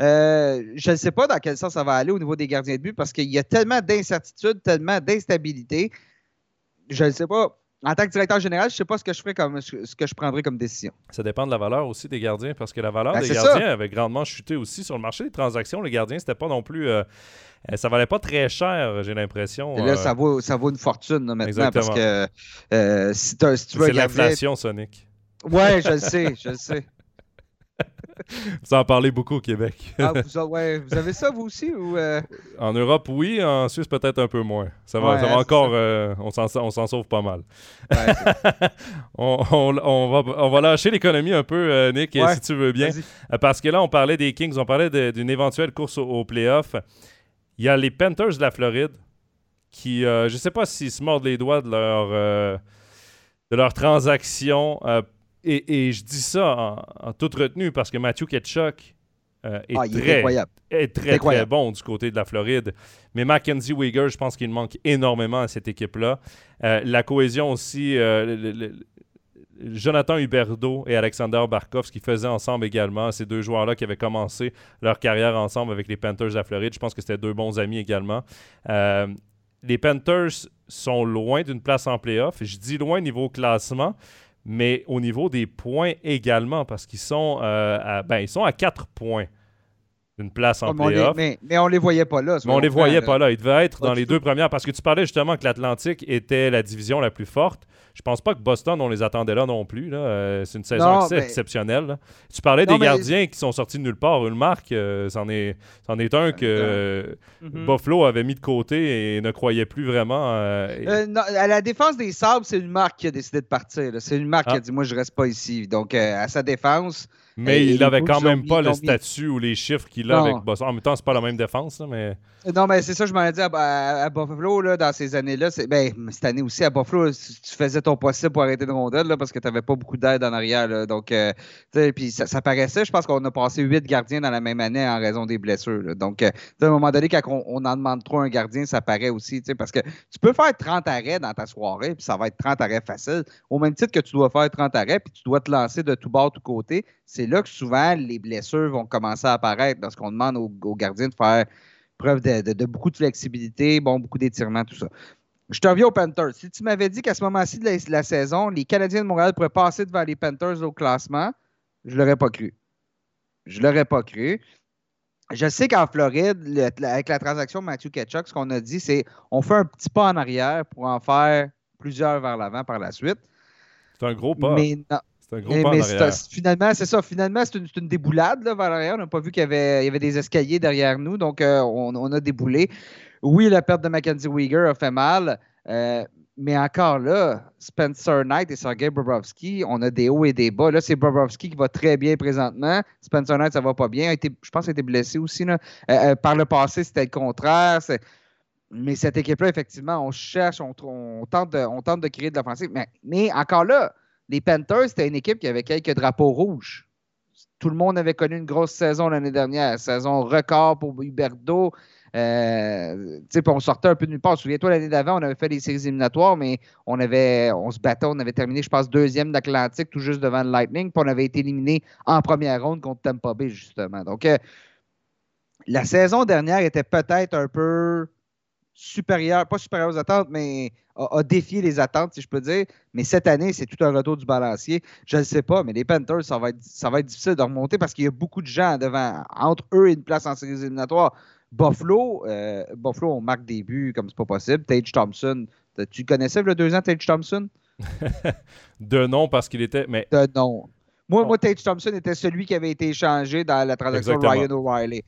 Euh, je ne sais pas dans quel sens ça va aller au niveau des gardiens de but parce qu'il y a tellement d'incertitudes, tellement d'instabilité. Je ne sais pas. En tant que directeur général, je ne sais pas ce que je ferais comme ce que je prendrais comme décision. Ça dépend de la valeur aussi des gardiens, parce que la valeur ben, des gardiens avait grandement chuté aussi sur le marché des transactions. Les gardiens, c'était pas non plus. Euh, euh, ça valait pas très cher, j'ai l'impression. là, ça, vaut, ça vaut une fortune maintenant Exactement. parce que si, tu veux. C'est l'inflation, Sonic. Ouais, je le sais, je le sais. vous en parlez beaucoup au Québec. ah, vous, ouais, vous, avez ça, vous aussi? Ou euh? En Europe, oui. En Suisse, peut-être un peu moins. Ça va, ça va encore... Euh, on s'en sauve pas mal. on, on, va, on va lâcher l'économie un peu, euh, Nick, si tu veux bien. Parce que là, on parlait des Kings, on parlait d'une éventuelle course au, au playoff. Il y a les Panthers de la Floride qui, je ne sais pas s'ils se mordent les doigts de leur, de leur transaction et, je dis ça en, toute retenue parce que Matthew Ketchuk euh, est, ah, très, très, très bon du côté de la Floride. Mais Mackenzie Weger, je pense qu'il manque énormément à cette équipe-là. Euh, la cohésion aussi, euh, Jonathan Huberdeau et Alexander Barkov, qui faisaient ensemble également, ces deux joueurs-là qui avaient commencé leur carrière ensemble avec les Panthers de la Floride. Je pense que c'était deux bons amis également. les Panthers sont loin d'une place en playoff. Je dis loin niveau classement, mais au niveau des points également, parce qu'ils sont, euh, à, ben, à 4 points une place en les- playoff. mais, mais on les voyait pas là. Mais on les voyait pas là. Ils devaient être dans les tout. deux premières parce que tu parlais justement que l'Atlantique était la division la plus forte. Je pense pas que Boston, on les attendait là non plus. là. Euh, c'est une saison Non, assez mais- exceptionnelle. là. Tu parlais Non, des mais- gardiens qui sont sortis de nulle part. Ulmark, euh, c'en est, c'en est un que euh, Mhm. Buffalo avait mis de côté et ne croyait plus vraiment. euh, et- Euh, non, à la défense des Sabres, c'est une marque qui a décidé de partir. C'est une marque qui Ah. a dit Moi, je reste pas ici. Donc, euh, à sa défense, mais il les avait Blues quand même pas le statut ou les chiffres qu'il a Non. avec Boston. En même temps, c'est pas la même défense, là, mais Non, mais c'est ça, je m'en ai dit à, à- à Buffalo, là, dans ces années-là. Ben, cette année aussi, à Buffalo, tu faisais ton possible pour arrêter de rondelle, là, parce que tu n'avais pas beaucoup d'aide en arrière. là. Donc, euh, puis ça, ça paraissait. Je pense qu'on a passé huit gardiens dans la même année en raison des blessures. là. Donc, euh, à un moment donné, quand on, on en demande trop un gardien, ça paraît aussi. Parce que tu peux faire 30 arrêts dans ta soirée, puis ça va être 30 arrêts faciles. Au même titre que tu dois faire 30 arrêts, puis tu dois te lancer de tout bord, tout côté. C'est là que souvent les blessures vont commencer à apparaître lorsqu'on demande aux, aux gardiens de faire preuve de, de- de beaucoup de flexibilité, bon, beaucoup d'étirements, tout ça. Je te reviens aux Panthers. Si tu m'avais dit qu'à ce moment-ci de la, saison, les Canadiens de Montréal pourraient passer devant les Panthers au classement, je ne l'aurais pas cru. Je ne l'aurais pas cru. Je sais qu'en Floride, le- avec la transaction de Matthew Ketchuk, ce qu'on a dit, c'est on fait un petit pas en arrière pour en faire plusieurs vers l'avant par la suite. c'est un gros pas. Mais non, C'est un gros mais- en mais c'est- arrière. c'est- finalement, c'est ça. Finalement, c'est une, c'est une déboulade là, vers l'arrière. On n'a pas vu qu'il y avait, il y avait des escaliers derrière nous, donc euh, on, on a déboulé. Oui, la perte de Mackenzie Weegar a fait mal, euh, mais encore là, Spencer Knight et Sergei Bobrovsky, on a des hauts et des bas. Là, c'est Bobrovsky qui va très bien présentement. Spencer Knight, ça va pas bien. A été- je pense qu'il a été blessé aussi. Là. Euh, euh, par le passé, c'était le contraire. C'est- Mais cette équipe-là, effectivement, on cherche, on, on tente, de, on tente de créer de l'offensive. Mais, mais encore là, les Panthers, c'était une équipe qui avait quelques drapeaux rouges. Tout le monde avait connu une grosse saison l'année dernière, saison record pour Huberto. Euh, on sortait un peu de nulle part. Souviens-toi, l'année d'avant, on avait fait des séries éliminatoires, mais on avait, on se battait, on avait terminé, je pense, deuxième d'Atlantique, tout juste devant le Lightning, puis on avait été éliminé en première ronde contre Tampa Bay, justement. Donc, euh, la saison dernière était peut-être un peu supérieure, pas supérieure aux attentes, mais a, a défié les attentes, si je peux dire. Mais cette année, c'est tout un retour du balancier. Je ne sais pas, mais les Panthers, ça va être, ça va être difficile de remonter parce qu'il y a beaucoup de gens devant, entre eux et une place en séries éliminatoires. Buffalo, euh, Buffalo, on marque des buts comme c'est pas possible. Tage Thompson, tu connaissais le deux ans, Tage Thompson? De nom parce qu'il était. Mais De non. Moi, Bon. moi, Tage Thompson était celui qui avait été échangé dans la transaction Exactement. Ryan O'Reilly.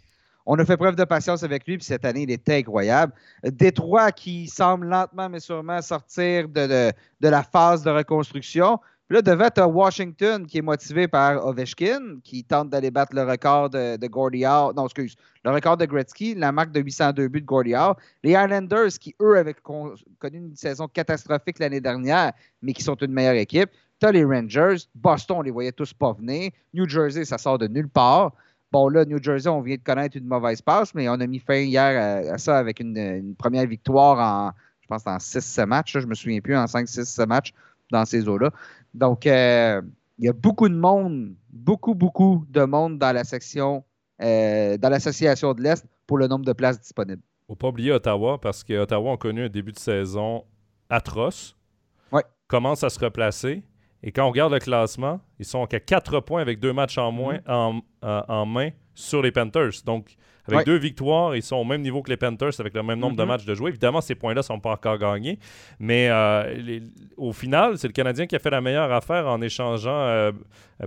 On a fait preuve de patience avec lui, puis cette année, il était incroyable. Détroit qui semble lentement mais sûrement sortir de, la phase de reconstruction. Puis là, devant, tu as Washington qui est motivé par Ovechkin, qui tente d'aller battre le record de, Gordie Howe. Non, excuse. Le record de Gretzky, la marque de 802 buts de Gordie Howe. Les Islanders qui, eux, avaient con- connu une saison catastrophique l'année dernière, mais qui sont une meilleure équipe. Tu les Rangers. Boston, on les voyait tous pas venir. New Jersey, ça sort de nulle part. Bon, là, New Jersey, on vient de connaître une mauvaise passe, mais on a mis fin hier à, à ça avec une, une première victoire en, je pense, en 6-7 matchs. là, je me souviens plus, en 5-6 matchs dans ces eaux-là. Donc, euh, il y a beaucoup de monde, beaucoup, beaucoup de monde dans la section, euh, dans l'association de l'Est pour le nombre de places disponibles. faut pas oublier Ottawa parce que Ottawa a connu un début de saison atroce. Ouais. Commence à se replacer? Et quand on regarde le classement, ils sont qu'à 4 points avec deux matchs en moins en, en- en main sur les Panthers. Donc, avec Ouais. deux victoires, ils sont au même niveau que les Panthers avec le même nombre de Mhm. matchs de jouer. Évidemment, ces points-là ne sont pas encore gagnés. Mais euh, les- au final, c'est le Canadien qui a fait la meilleure affaire en échangeant euh,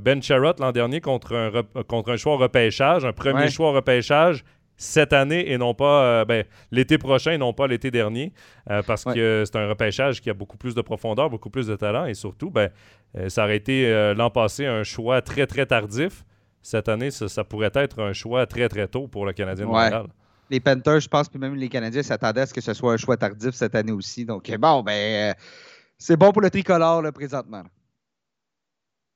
Ben Sherratt l'an dernier contre un, rep- contre un choix au repêchage, un premier Ouais. choix au repêchage cette année et non pas euh, ben, l'été prochain et non pas l'été dernier euh, parce Ouais. que c'est un repêchage qui a beaucoup plus de profondeur, beaucoup plus de talent et surtout, ben, euh, ça aurait été l'an passé un choix très très tardif. Cette année, ça, ça pourrait être un choix très très tôt pour le Canadien de Ouais. Montréal. Les Panthers, je pense, puis même les Canadiens s'attendaient à ce que ce soit un choix tardif cette année aussi. Donc, bon, ben, c'est bon pour le tricolore, là, présentement.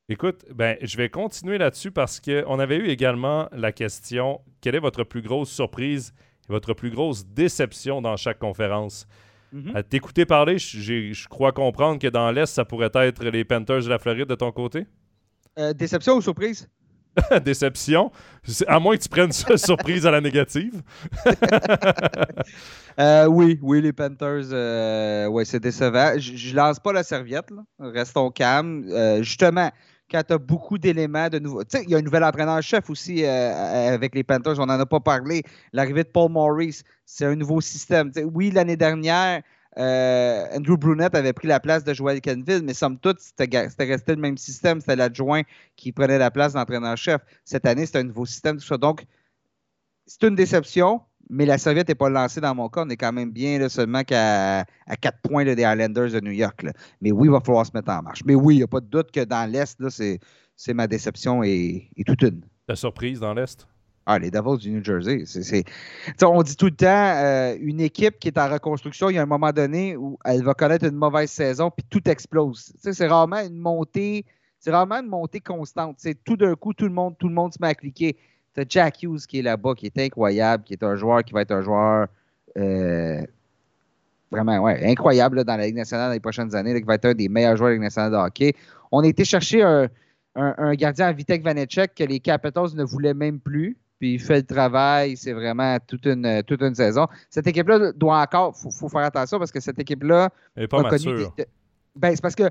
Écoute, ben, je vais continuer là-dessus parce qu'on avait eu également la question quelle est votre plus grosse surprise et votre plus grosse déception dans chaque conférence? À t'écouter parler, je crois comprendre que dans l'Est, ça pourrait être les Panthers de la Floride de ton côté. Euh, déception ou surprise? Déception. À moins que tu prennes ça surprise à la négative. Euh, oui, oui, les Panthers, euh, ouais, c'est décevant. Je, je lance pas la serviette, là. restons calmes. Euh, justement, quand tu as beaucoup d'éléments de nouveau. Tu sais, il y a un nouvel entraîneur-chef aussi euh, avec les Panthers, on n'en a pas parlé. L'arrivée de Paul Maurice, c'est un nouveau système. oui, l'année dernière, euh, Andrew Brunette avait pris la place de Joel Kenville, mais somme toute, c'était resté le même système. C'était l'adjoint qui prenait la place d'entraîneur-chef. Cette année, c'est un nouveau système, tout ça. Donc, c'est une déception, mais la serviette n'est pas lancée dans mon cas. On est quand même bien seulement qu'à à 4 points des Islanders de New York. Mais oui, il va falloir se mettre en marche. Mais oui, il n'y a pas de doute que dans l'Est, c'est ma déception et, toute une. La surprise dans l'Est? Ah, les Devils du New Jersey. On dit tout le temps, euh, une équipe qui est en reconstruction, il y a un moment donné où elle va connaître une mauvaise saison, puis tout explose. C'est rarement une montée, c'est rarement une montée constante. C'est tout d'un coup, tout le monde, tout le monde se met à cliquer. T'as Jack Hughes qui est là-bas, qui est incroyable, qui est un joueur qui va être un joueur euh, vraiment ouais, incroyable dans la Ligue nationale dans les prochaines années, qui va être un des meilleurs joueurs de la Ligue nationale de hockey. On a été chercher un, un, gardien à Vitek Vanecek que les Capitals ne voulaient même plus puis il fait le travail. C'est vraiment toute une, toute une saison. Cette équipe-là doit encore, il faut, faire attention parce que cette équipe-là. Elle n'est pas mature. Ben, c'est parce qu'on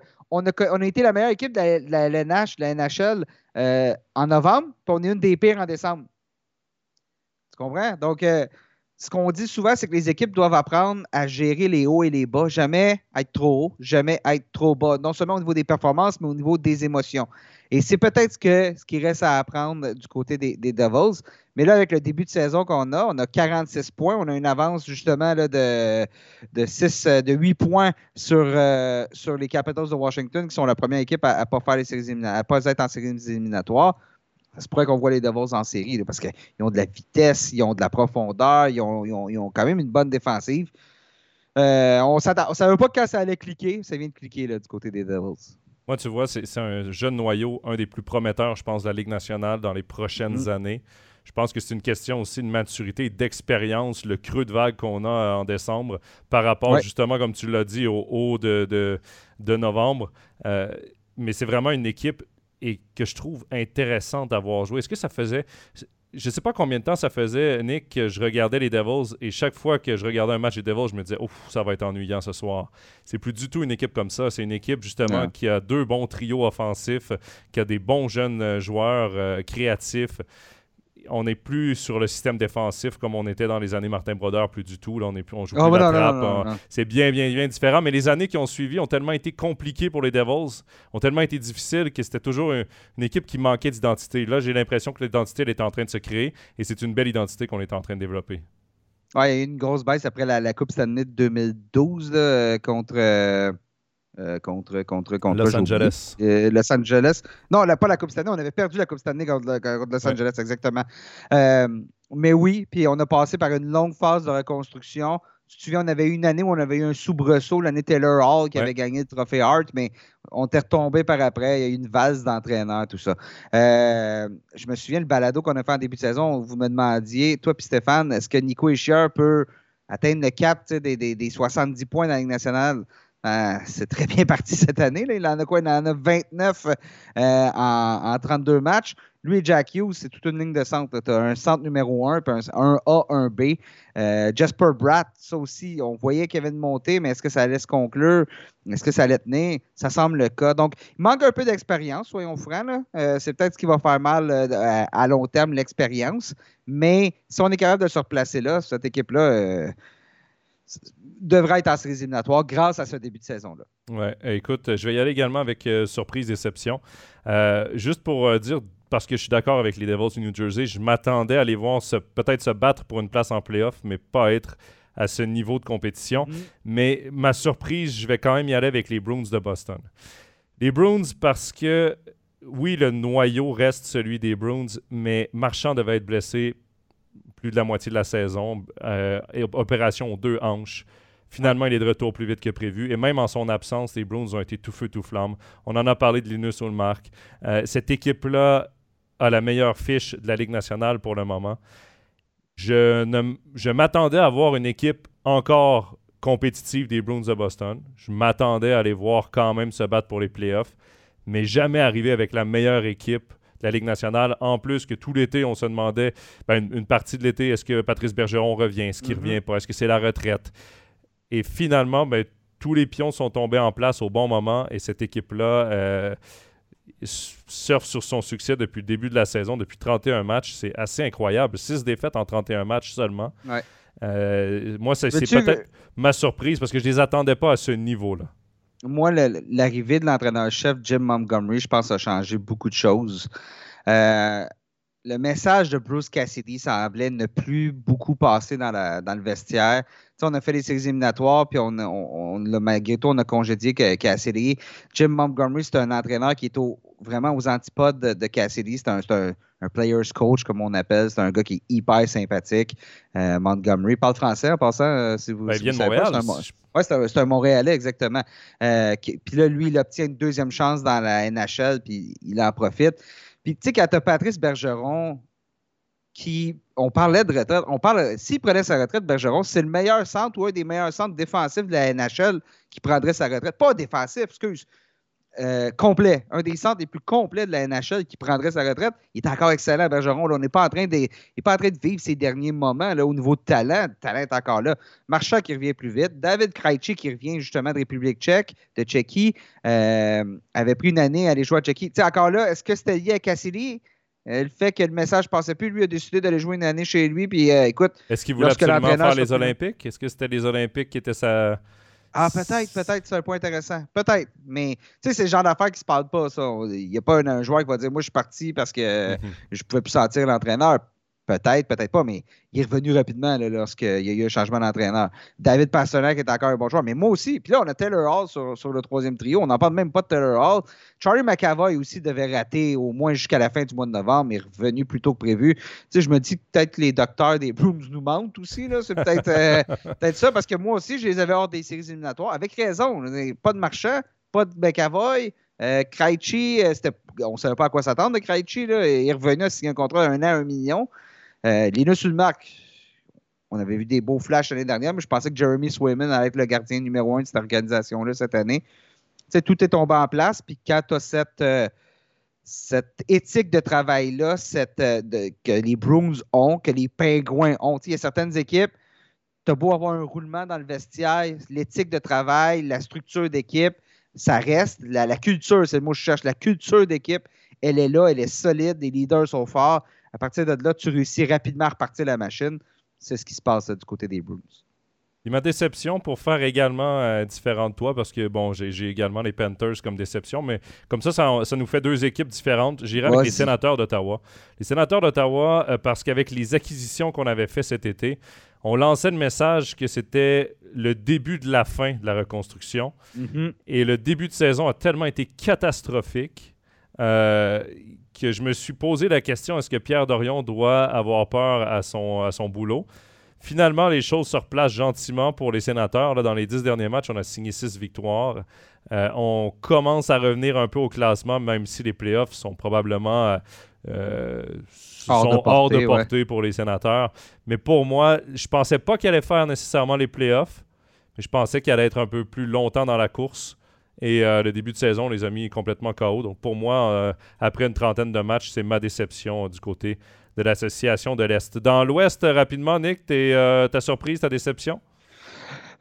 a, on a été la meilleure équipe de la, la NHL euh, en novembre, puis on est une des pires en décembre. Tu comprends? Donc, euh, ce qu'on dit souvent, c'est que les équipes doivent apprendre à gérer les hauts et les bas, jamais être trop haut, jamais être trop bas, non seulement au niveau des performances, mais au niveau des émotions. Et c'est peut-être ce, que, ce qui reste à apprendre du côté des, Devils. Mais là, avec le début de saison qu'on a, on a 46 points. On a une avance justement là, de, de, 6, de 8 points sur, euh, sur les Capitals de Washington, qui sont la première équipe à ne pas, faire les à pas être en séries éliminatoires. C'est pourrait qu'on voit les Devils en série, parce qu'ils ont de la vitesse, ils ont de la profondeur, ils ont, ils ont, quand même une bonne défensive. Euh, on ne savait pas quand ça allait cliquer. Ça vient de cliquer là, du côté des Devils. Moi, tu vois, c'est un jeune noyau, un des plus prometteurs, je pense, de la Ligue nationale dans les prochaines mm. années. Je pense que c'est une question aussi de maturité, d'expérience, le creux de vague qu'on a euh, en décembre par rapport, justement, comme tu l'as dit, au haut de, de, novembre. Euh, mais c'est vraiment une équipe et que je trouve intéressante d'avoir joué. Est-ce que ça faisait je sais pas combien de temps ça faisait, Nick, que je regardais les Devils et chaque fois que je regardais un match des Devils, je me disais, ouf, ça va être ennuyant ce soir. C'est plus du tout une équipe comme ça. C'est une équipe justement qui a deux bons trios offensifs, qui a des bons jeunes euh, joueurs euh, créatifs on n'est plus sur le système défensif comme on était dans les années Martin Brodeur, plus du tout. Là, on, est plus, on joue ah, plus la trappe. C'est bien, bien, bien différent. Mais les années qui ont suivi ont tellement été compliquées pour les Devils, ont tellement été difficiles que c'était toujours une, équipe qui manquait d'identité. Là, j'ai l'impression que l'identité est en train de se créer et c'est une belle identité qu'on est en train de développer. Ouais, il y a eu une grosse baisse après la, Coupe Stanley de 2012 contre. Euh, euh, contre, contre, contre Los Angeles. Euh, Los Angeles. Non, pas la Coupe Stanley. On avait perdu la Coupe Stanley contre, Los Angeles, exactement. Euh, mais oui, puis on a passé par une longue phase de reconstruction. Tu te souviens, on avait eu une année où on avait eu un soubresaut, l'année Taylor Hall qui avait gagné le trophée Hart, mais on était retombé par après. Il y a eu une valse d'entraîneurs, tout ça. je me souviens, le balado qu'on a fait en début de saison, vous me demandiez, toi et Stéphane, est-ce que Nico Ischier peut atteindre le cap des, des, 70 points dans la Ligue nationale? Euh, c'est très bien parti cette année. Il en a quoi? Il en a 29 euh, en, 32 matchs. Lui et Jack Hughes, c'est toute une ligne de centre. Tu as un centre numéro 1, puis un, A, un B. Euh, Jasper Bratt, ça aussi, on voyait qu'il y avait une montée, mais est-ce que ça allait se conclure? Est-ce que ça allait tenir? Ça semble le cas. Donc, il manque un peu d'expérience, soyons francs. c'est peut-être ce qui va faire mal à long terme, l'expérience. Mais si on est capable de se replacer là, cette équipe-là devrait être en séries éliminatoires grâce à ce début de saison-là. Ouais, écoute, je vais y aller également avec euh, surprise, déception. Euh, juste pour euh, dire, parce que je suis d'accord avec les Devils du New Jersey, je m'attendais à les voir peut-être se battre pour une place en playoff, mais pas être à ce niveau de compétition. Mm-hmm. Mais ma surprise, je vais quand même y aller avec les Bruins de Boston. Les Bruins parce que, oui, le noyau reste celui des Bruins, mais Marchand devait être blessé de la moitié de la saison. opération aux deux hanches. Finalement, il est de retour plus vite que prévu. Et même en son absence, les Bruins ont été tout feu, tout flamme. On en a parlé de Linus Ulmark. Euh, cette équipe-là a la meilleure fiche de la Ligue nationale pour le moment. Je, je m'attendais à voir une équipe encore compétitive des Bruins de Boston. Je m'attendais à les voir quand même se battre pour les playoffs, mais jamais arriver avec la meilleure équipe de la Ligue nationale. En plus que tout l'été, on se demandait, ben, une, partie de l'été, est-ce que Patrice Bergeron revient? Est-ce qu'il ne mm-hmm. revient pas? Est-ce que c'est la retraite? Et finalement, ben, tous les pions sont tombés en place au bon moment et cette équipe-là, euh, surfe sur son succès depuis le début de la saison, depuis 31 matchs. C'est assez incroyable. 6 défaites en 31 matchs seulement. Euh, moi, c'est peut-être ma surprise parce que je ne les attendais pas à ce niveau-là. Moi, l'arrivée de l'entraîneur-chef Jim Montgomery, je pense, a changé beaucoup de choses. Euh, le message de Bruce Cassidy semblait ne plus beaucoup passer dans, le vestiaire. on a fait les séries éliminatoires, puis on, on, malgré tout, on a congédié Cassidy. Jim Montgomery, c'est un entraîneur qui est vraiment aux antipodes de, Cassidy. C'est un, player's coach, comme on appelle. C'est un gars qui est hyper sympathique. Euh, Montgomery parle français en passant, euh, si vous, ben, il vient de Montréal. Oui, c'est un, Montréalais, exactement. Euh, puis là, lui, il obtient une deuxième chance dans la NHL, puis il en profite. Puis, tu sais, quand tu Patrice Bergeron, qui, on parlait de retraite, on parle, s'il prenait sa retraite, Bergeron, c'est le meilleur centre ou un des meilleurs centres défensifs de la NHL qui prendrait sa retraite. Pas défensif, excuse. Euh, complet, un des centres les plus complets de la NHL qui prendrait sa retraite. Il est encore excellent, Bergeron. on n'est pas, en train de, pas en train de vivre ses derniers moments là, au niveau de talent. Le talent est encore là. Marchand qui revient plus vite. David Krejci qui revient justement de République tchèque, de Tchéquie, euh, avait pris une année à aller jouer à Tchéquie. sais, encore là, est-ce que c'était lié à Cassidy? Euh, le fait que le message passait plus, lui a décidé d'aller jouer une année chez lui. Puis, écoute, Est-ce qu'il voulait absolument faire les Olympiques? Est-ce que c'était les Olympiques qui étaient sa, ah, peut-être, peut-être, c'est un point intéressant. Peut-être. Mais, tu sais, c'est le genre d'affaires qui se parlent pas, ça. Il n'y a pas un, joueur qui va dire, moi, je suis parti parce que mhm. je pouvais plus sentir l'entraîneur. Peut-être, peut-être pas, mais il est revenu rapidement lorsqu'il y a eu un changement d'entraîneur. David Pasternak est encore un bon joueur, mais moi aussi. Puis là, on a Taylor Hall sur, le troisième trio. On n'en parle même pas de Taylor Hall. Charlie McAvoy aussi devait rater au moins jusqu'à la fin du mois de novembre, mais est revenu plus tôt que prévu. Tu sais, je me dis que peut-être les docteurs des Brooms nous mentent aussi. C'est peut-être euh, peut ça, parce que moi aussi, je les avais hors des séries éliminatoires. Avec raison. Pas de marchand, pas de McAvoy. Euh, Krejci, euh, on ne savait pas à quoi s'attendre de Krejci. Il est revenu à signer un contrat d'un an, un million. Euh, Linus on avait vu des beaux flashs l'année dernière, mais je pensais que Jeremy Swayman allait être le gardien numéro un de cette organisation-là cette année. tout est tombé en place, puis quand tu as cette, euh, cette éthique de travail-là euh, que les Bruins ont, que les Pingouins ont, il y a certaines équipes, tu as beau avoir un roulement dans le vestiaire, l'éthique de travail, la structure d'équipe, ça reste. La, la culture, c'est le mot que je cherche, la culture d'équipe, elle est là, elle est solide, les leaders sont forts. À partir de là, tu réussis rapidement à repartir la machine. C'est ce qui se passe du côté des Bruins. Et ma déception, pour faire également euh, différent de toi, parce que bon, j'ai également les Panthers comme déception, mais comme ça, ça, nous fait deux équipes différentes. J'irai avec les sénateurs d'Ottawa. Les sénateurs d'Ottawa, euh, parce qu'avec les acquisitions qu'on avait fait cet été, on lançait le message que c'était le début de la fin de la reconstruction. Mm-hmm. Et le début de saison a tellement été catastrophique euh, que je me suis posé la question est-ce que Pierre Dorion doit avoir peur à son, à son boulot? Finalement, les choses se replacent gentiment pour les sénateurs. Là, dans les dix derniers matchs, on a signé six victoires. Euh, on commence à revenir un peu au classement, même si les playoffs sont probablement euh, euh, hors, de portée, pour les sénateurs. Mais pour moi, je pensais pas qu'il allait faire nécessairement les playoffs, mais je pensais qu'il allait être un peu plus longtemps dans la course. Et euh, le début de saison, les amis, complètement KO. Donc pour moi, euh, après une trentaine de matchs, c'est ma déception du côté de l'association de l'Est. Dans l'Ouest, rapidement, Nick, euh, ta surprise, ta déception?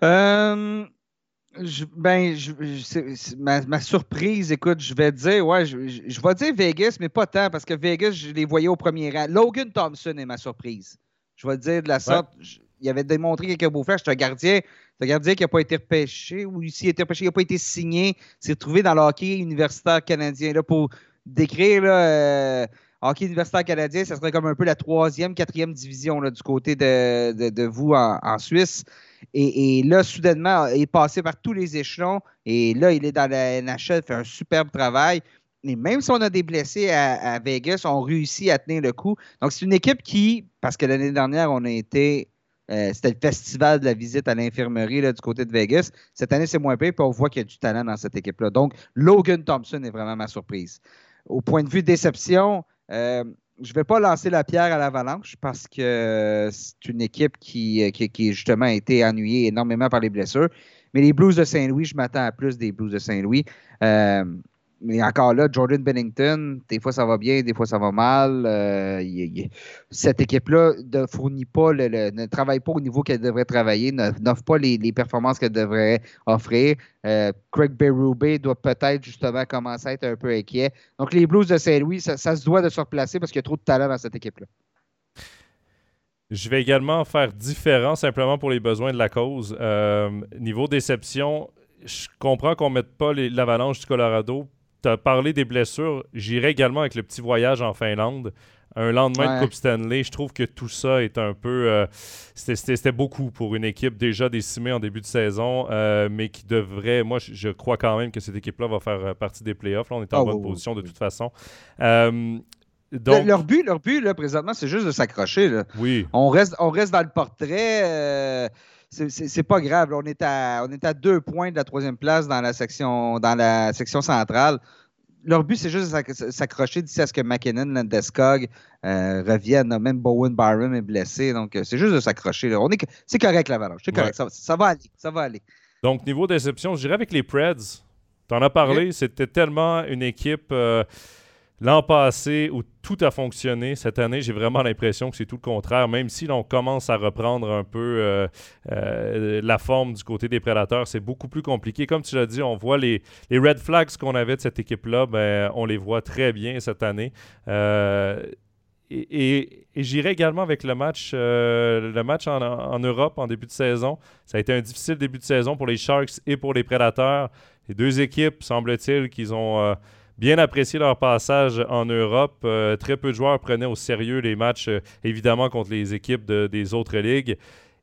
ben, ma, surprise, écoute, je vais dire, ouais, je, vais dire Vegas, mais pas tant, parce que Vegas, je les voyais au premier rang. Logan Thompson est ma surprise. Je vais dire de la sorte il avait démontré quelques beaux flashs. C'est un gardien, un gardien qui n'a pas été repêché ou s'il a été repêché, il n'a pas été signé. s'est retrouvé dans le hockey universitaire canadien. Là, pour décrire le euh, hockey universitaire canadien, ça serait comme un peu la troisième, quatrième division là, du côté de, vous en, Suisse. Et, là, soudainement, il est passé par tous les échelons. Et là, il est dans la NHL, fait un superbe travail. Et même si on a des blessés à, Vegas, on réussit à tenir le coup. Donc, c'est une équipe qui, parce que l'année dernière, on a été euh, c'était le festival de la visite à l'infirmerie du côté de Vegas. Cette année, c'est moins pire, puis on voit qu'il y a du talent dans cette équipe-là. Donc, Logan Thompson est vraiment ma surprise. Au point de vue déception, euh, je ne vais pas lancer la pierre à l'avalanche parce que c'est une équipe qui, qui, justement a été ennuyée énormément par les blessures. Mais les Blues de Saint-Louis, je m'attends à plus des Blues de Saint-Louis. Euh, mais encore là, Jordan Bennington, des fois ça va bien, des fois ça va mal. Euh, cette équipe-là ne fournit pas, ne travaille pas au niveau qu'elle devrait travailler, n'offre pas les, performances qu'elle devrait offrir. Euh, Craig Berube doit peut-être justement commencer à être un peu inquiet. Donc les Blues de Saint-Louis, ça, se doit de se replacer parce qu'il y a trop de talent dans cette équipe-là. Je vais également faire différent simplement pour les besoins de la cause. Euh, niveau déception, je comprends qu'on ne mette pas l'avalanche du Colorado tu as parlé des blessures. J'irai également avec le petit voyage en Finlande. Un lendemain de Coupe Stanley, je trouve que tout ça est un peu. Euh, c'était beaucoup pour une équipe déjà décimée en début de saison, euh, mais qui devrait. Moi, je, crois quand même que cette équipe-là va faire euh, partie des playoffs. Là, on est en ah bonne position de toute façon. Donc... Leur but, leur but là, présentement, c'est juste de s'accrocher. Oui. On reste, on reste dans le portrait c'est pas grave. On est, à, on est à deux points de la troisième place dans la section, dans la section centrale. Leur but, c'est juste de s'accrocher d'ici à ce que McKinnon, Landeskog euh, reviennent. Même Bowen Byron est blessé. Donc, euh, c'est juste de s'accrocher. C'est correct, l'avalanche. C'est correct. Ça, va aller. Ça va aller. Donc, niveau déception, je dirais avec les Preds. Tu en as parlé. C'était tellement une équipe. Euh, L'an passé, où tout a fonctionné, cette année, j'ai vraiment l'impression que c'est tout le contraire. Même si l'on commence à reprendre un peu euh, euh, la forme du côté des prédateurs, c'est beaucoup plus compliqué. Comme tu l'as dit, on voit les, red flags qu'on avait de cette équipe-là, ben, on les voit très bien cette année. Euh, et, j'irai également avec le match, le match en, Europe en début de saison. Ça a été un difficile début de saison pour les Sharks et pour les Prédateurs. Les deux équipes, semble-t-il, qu'ils ont bien apprécié leur passage en Europe. Euh, très peu de joueurs prenaient au sérieux les matchs, euh, évidemment, contre les équipes des autres ligues.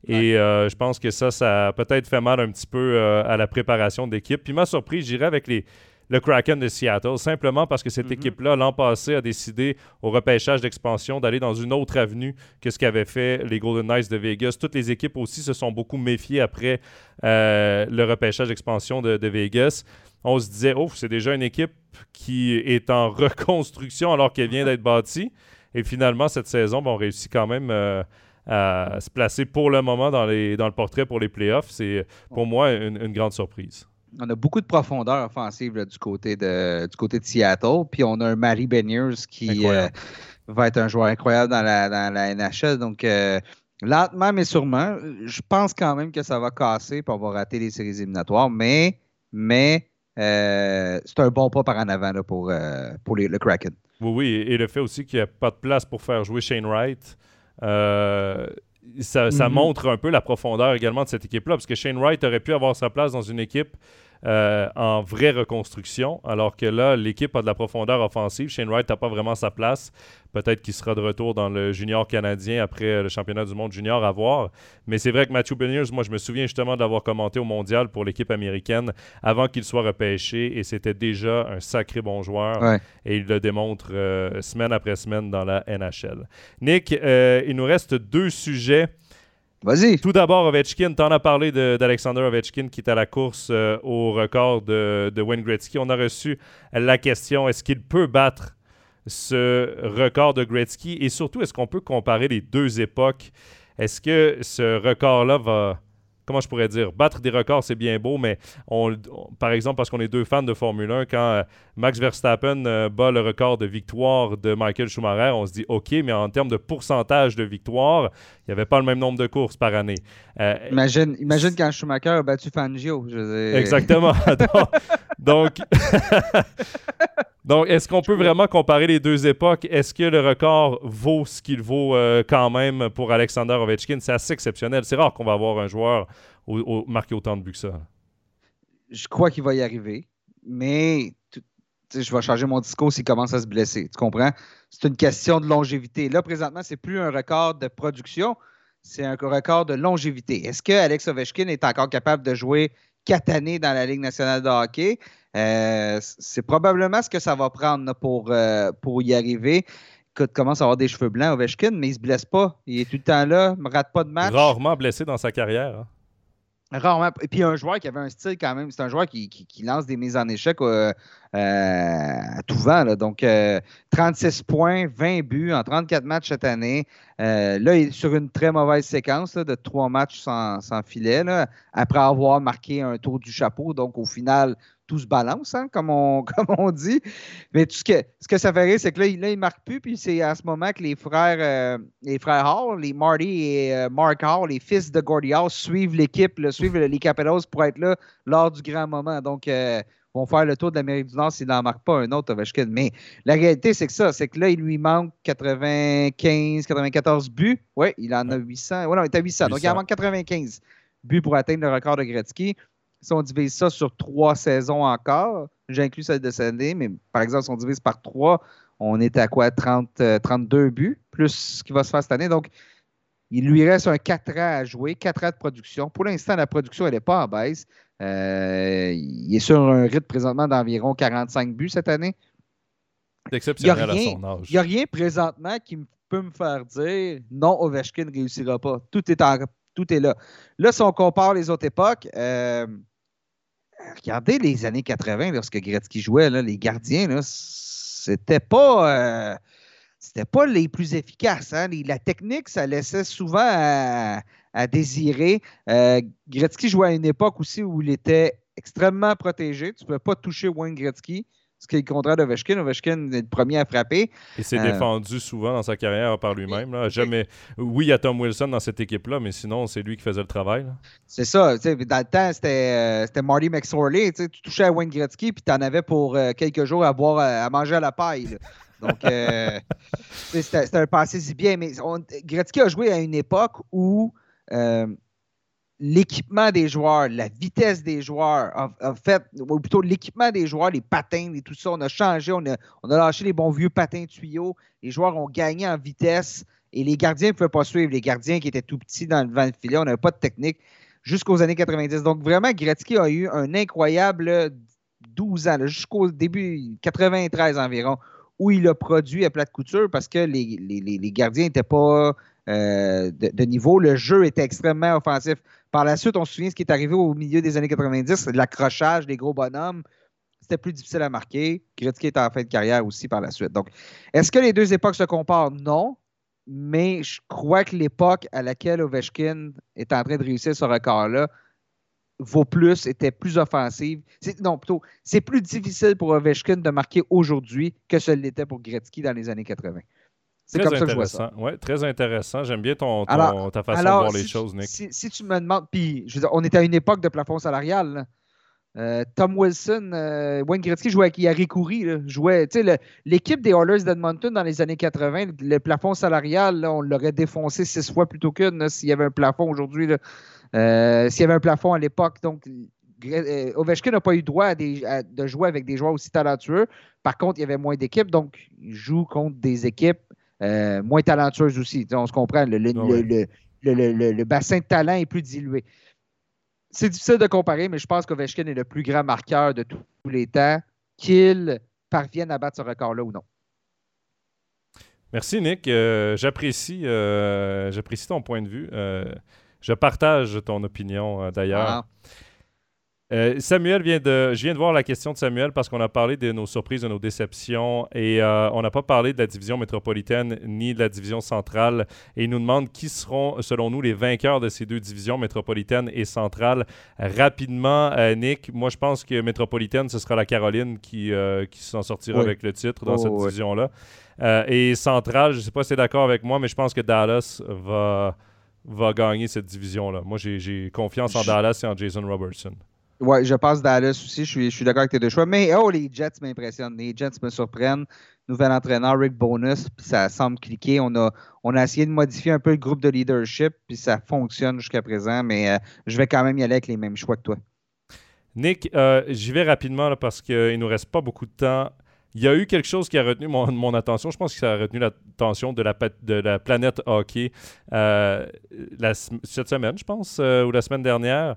Et euh, je pense que ça, ça a peut-être fait mal un petit peu à la préparation de l'équipe. Puis ma surprise, j'irais avec les, le Kraken de Seattle, simplement parce que cette mm-hmm. équipe-là, l'an passé, a décidé au repêchage d'expansion d'aller dans une autre avenue que ce qu'avaient fait les Golden Knights de Vegas. Toutes les équipes aussi se sont beaucoup méfiées après le repêchage d'expansion de, de, Vegas. On se disait, oh, c'est déjà une équipe qui est en reconstruction alors qu'elle vient d'être bâtie. Et finalement, cette saison, on réussit quand même euh, à se placer pour le moment dans, les, dans le portrait pour les playoffs. C'est pour moi une, grande surprise. On a beaucoup de profondeur offensive du, côté de, du côté de Seattle. Puis on a un Mary Beniers qui euh, va être un joueur incroyable dans la, dans la NHL. Donc, euh, lentement mais sûrement, je pense quand même que ça va casser et on va rater les séries éliminatoires. Mais, mais euh, c'est un bon pas par en avant pour, euh, pour le Kraken. Oui, oui, et le fait aussi qu'il n'y a pas de place pour faire jouer Shane Wright, euh, ça, ça mm-hmm. montre un peu la profondeur également de cette équipe-là, parce que Shane Wright aurait pu avoir sa place dans une équipe euh, en vraie reconstruction, alors que là, l'équipe a de la profondeur offensive. Shane Wright n'a pas vraiment sa place. Peut-être qu'il sera de retour dans le junior canadien après le championnat du monde junior à voir. Mais c'est vrai que Matthew Beniers, moi, je me souviens justement de l'avoir commenté au mondial pour l'équipe américaine avant qu'il soit repêché et c'était déjà un sacré bon joueur. Et il le démontre euh, semaine après semaine dans la NHL. Nick, euh, il nous reste deux sujets Vas-y. Tout d'abord, Ovechkin, tu en as parlé d'Alexander Ovechkin qui est à la course euh, au record de, Wayne Gretzky. On a reçu la question est-ce qu'il peut battre ce record de Gretzky? Et surtout, est-ce qu'on peut comparer les deux époques? Est-ce que ce record-là va comment je pourrais dire, battre des records, c'est bien beau, mais par exemple, parce qu'on est deux fans de Formule 1, quand euh, Max Verstappen euh, bat le record de victoire de Michael Schumacher, on se dit OK, mais en termes de pourcentage de victoire, il n'y avait pas le même nombre de courses par année. Euh, imagine, imagine quand Schumacher a battu Fangio. Exactement. donc Donc, est-ce qu'on peut vraiment comparer les deux époques? Est-ce que le record vaut ce qu'il vaut euh, quand même pour Alexander Ovechkin? C'est assez exceptionnel. C'est rare qu'on va avoir un joueur marqué autant de buts que ça. Je crois qu'il va y arriver, mais je vais changer mon discours s'il commence à se blesser. Tu comprends? C'est une question de longévité. Là, présentement, c'est plus un record de production, c'est un record de longévité. Est-ce que Alex Ovechkin est encore capable de jouer quatre années dans la Ligue nationale de hockey? Euh, c'est probablement ce que ça va prendre pour, euh, pour y arriver. Il commence à avoir des cheveux blancs, Ovechkin, mais il se blesse pas. Il est tout le temps là, ne rate pas de match. Rarement blessé dans sa carrière. Hein. Rarement. Et puis un joueur qui avait un style quand même, c'est un joueur qui, lance des mises en échec euh, à tout vent. Donc 36 points, 20 buts en 34 matchs cette année. là, il est sur une très mauvaise séquence de trois matchs sans, filet, après avoir marqué un tour du chapeau. Donc au final, tout se balance, hein, comme, on, comme on dit. Mais tout ce que, ce que ça fait rire, c'est que là, il, ne marque plus. Puis c'est à ce moment que les frères, euh, les frères Hall, les Marty et euh, Mark Hall, les fils de Gordy Hall, suivent l'équipe, suivent les Capitals pour être là lors du grand moment. Donc, euh, vont faire le tour de l'Amérique du Nord s'il n'en marque pas un autre, Ovechkin. Mais la réalité, c'est que ça, c'est que là, il lui manque 95, 94 buts. Oui, il en a 800. Oui, non, il est à 800. Donc, il en manque 95 buts pour atteindre le record de Gretzky. Si on divise ça sur trois saisons encore, j'inclus celle de cette année, mais par exemple, si on divise par trois, on est à quoi? 30, 32 euh, buts, plus ce qui va se faire cette année. Donc, il lui reste un 4 ans à jouer, 4 ans de production. Pour l'instant, la production, elle n'est pas en baisse. Euh, il est sur un rythme présentement d'environ 45 buts cette année. C'est exceptionnel à son âge. Il n'y a rien présentement qui peut me faire dire non, Ovechkin ne réussira pas. Tout est, tout est là. Là, si on compare les autres époques, euh, regardez les années 80 lorsque Gretzky jouait, les gardiens, c'était pas. Euh, les plus efficaces. Hein. La technique, ça laissait souvent à, désirer. Euh, Gretzky jouait à une époque aussi où il était extrêmement protégé. Tu ne pouvais pas toucher Wayne Gretzky ce qui est le contraire d'Ovechkin. Ovechkin est le premier à frapper. Il s'est euh, défendu souvent dans sa carrière par lui-même. Jamais... Oui, il y a Tom Wilson dans cette équipe-là, mais sinon, c'est lui qui faisait le travail. C'est ça. Dans le temps, c'était euh, Marty McSorley. Tu touchais à Wayne Gretzky, puis tu en avais pour euh, quelques jours à, boire, à manger à la paille. Donc, c'était un passé si bien. Mais Gretzky a joué à une époque où l'équipement des joueurs, la vitesse des joueurs, en, fait, ou plutôt l'équipement des joueurs, les patins et tout ça, on a changé, on a, on a lâché les bons vieux patins tuyaux, les joueurs ont gagné en vitesse et les gardiens ne pouvaient pas suivre. Les gardiens qui étaient tout petits dans le vent de filet, on n'avait pas de technique jusqu'aux années 90. Donc vraiment, Gretzky a eu un incroyable 12 ans, jusqu'au début 93 environ, où il a produit à plate couture parce que les, les, gardiens n'étaient pas euh, de, niveau. Le jeu était extrêmement offensif. Par la suite, on se souvient ce qui est arrivé au milieu des années 90, l'accrochage des gros bonhommes. C'était plus difficile à marquer. Gretzky est en fin de carrière aussi par la suite. Donc, est-ce que les deux époques se comparent? Non. Mais je crois que l'époque à laquelle Ovechkin est en train de réussir ce record-là vaut plus, était plus offensive. Non, plutôt, c'est plus difficile pour Ovechkin de marquer aujourd'hui que ce l'était pour Gretzky dans les années 80. C'est comme ça que je vois ça. Ouais, très intéressant. J'aime bien ton, ta façon de voir les choses, Nick. Si, tu me demandes, puis on était à une époque de plafond salarial. Euh, Tom Wilson, euh, Wayne Gretzky jouait avec Yari Coury. Jouait, l'équipe des Oilers d'Edmonton dans les années 80, le plafond salarial, on l'aurait défoncé six fois plutôt qu'une s'il y avait un plafond aujourd'hui. Euh, s'il y avait un plafond à l'époque. Donc, Ovechkin n'a pas eu droit de jouer avec des joueurs aussi talentueux. Par contre, il y avait moins d'équipes, donc il joue contre des équipes euh, moins talentueuse aussi. On se comprend, le, le, bassin de talent est plus dilué. C'est difficile de comparer, mais je pense qu'Ovechkin est le plus grand marqueur de tous les temps, qu'il parvienne à battre ce record-là ou non. Merci, Nick. Euh, j'apprécie, euh, j'apprécie ton point de vue. je partage ton opinion, d'ailleurs. Ah. Euh, Samuel vient de. Je viens de voir la question de Samuel parce qu'on a parlé de nos surprises, de nos déceptions et euh, on n'a pas parlé de la division métropolitaine ni de la division centrale. Et il nous demande qui seront, selon nous, les vainqueurs de ces deux divisions, métropolitaine et centrale. Rapidement, euh, Nick, moi je pense que métropolitaine, ce sera la Caroline qui, qui s'en sortira avec le titre dans cette division-là. et centrale, je ne sais pas si tu es d'accord avec moi, mais je pense que Dallas va, va gagner cette division-là. Moi, j'ai confiance en Dallas et en Jason Robertson. Oui, je passe Dallas aussi. Je suis, je suis d'accord avec tes deux choix. Mais oh, les Jets m'impressionnent. Les Jets me surprennent. Nouvel entraîneur, Rick Bonus, ça semble cliquer. On a, on a essayé de modifier un peu le groupe de leadership, puis ça fonctionne jusqu'à présent. Mais euh, je vais quand même y aller avec les mêmes choix que toi. Nick, euh, j'y vais rapidement là, parce qu'il ne nous reste pas beaucoup de temps. Il y a eu quelque chose qui a retenu mon, attention. Je pense que ça a retenu l'attention de la, de la planète hockey euh, cette semaine, je pense, ou la semaine dernière.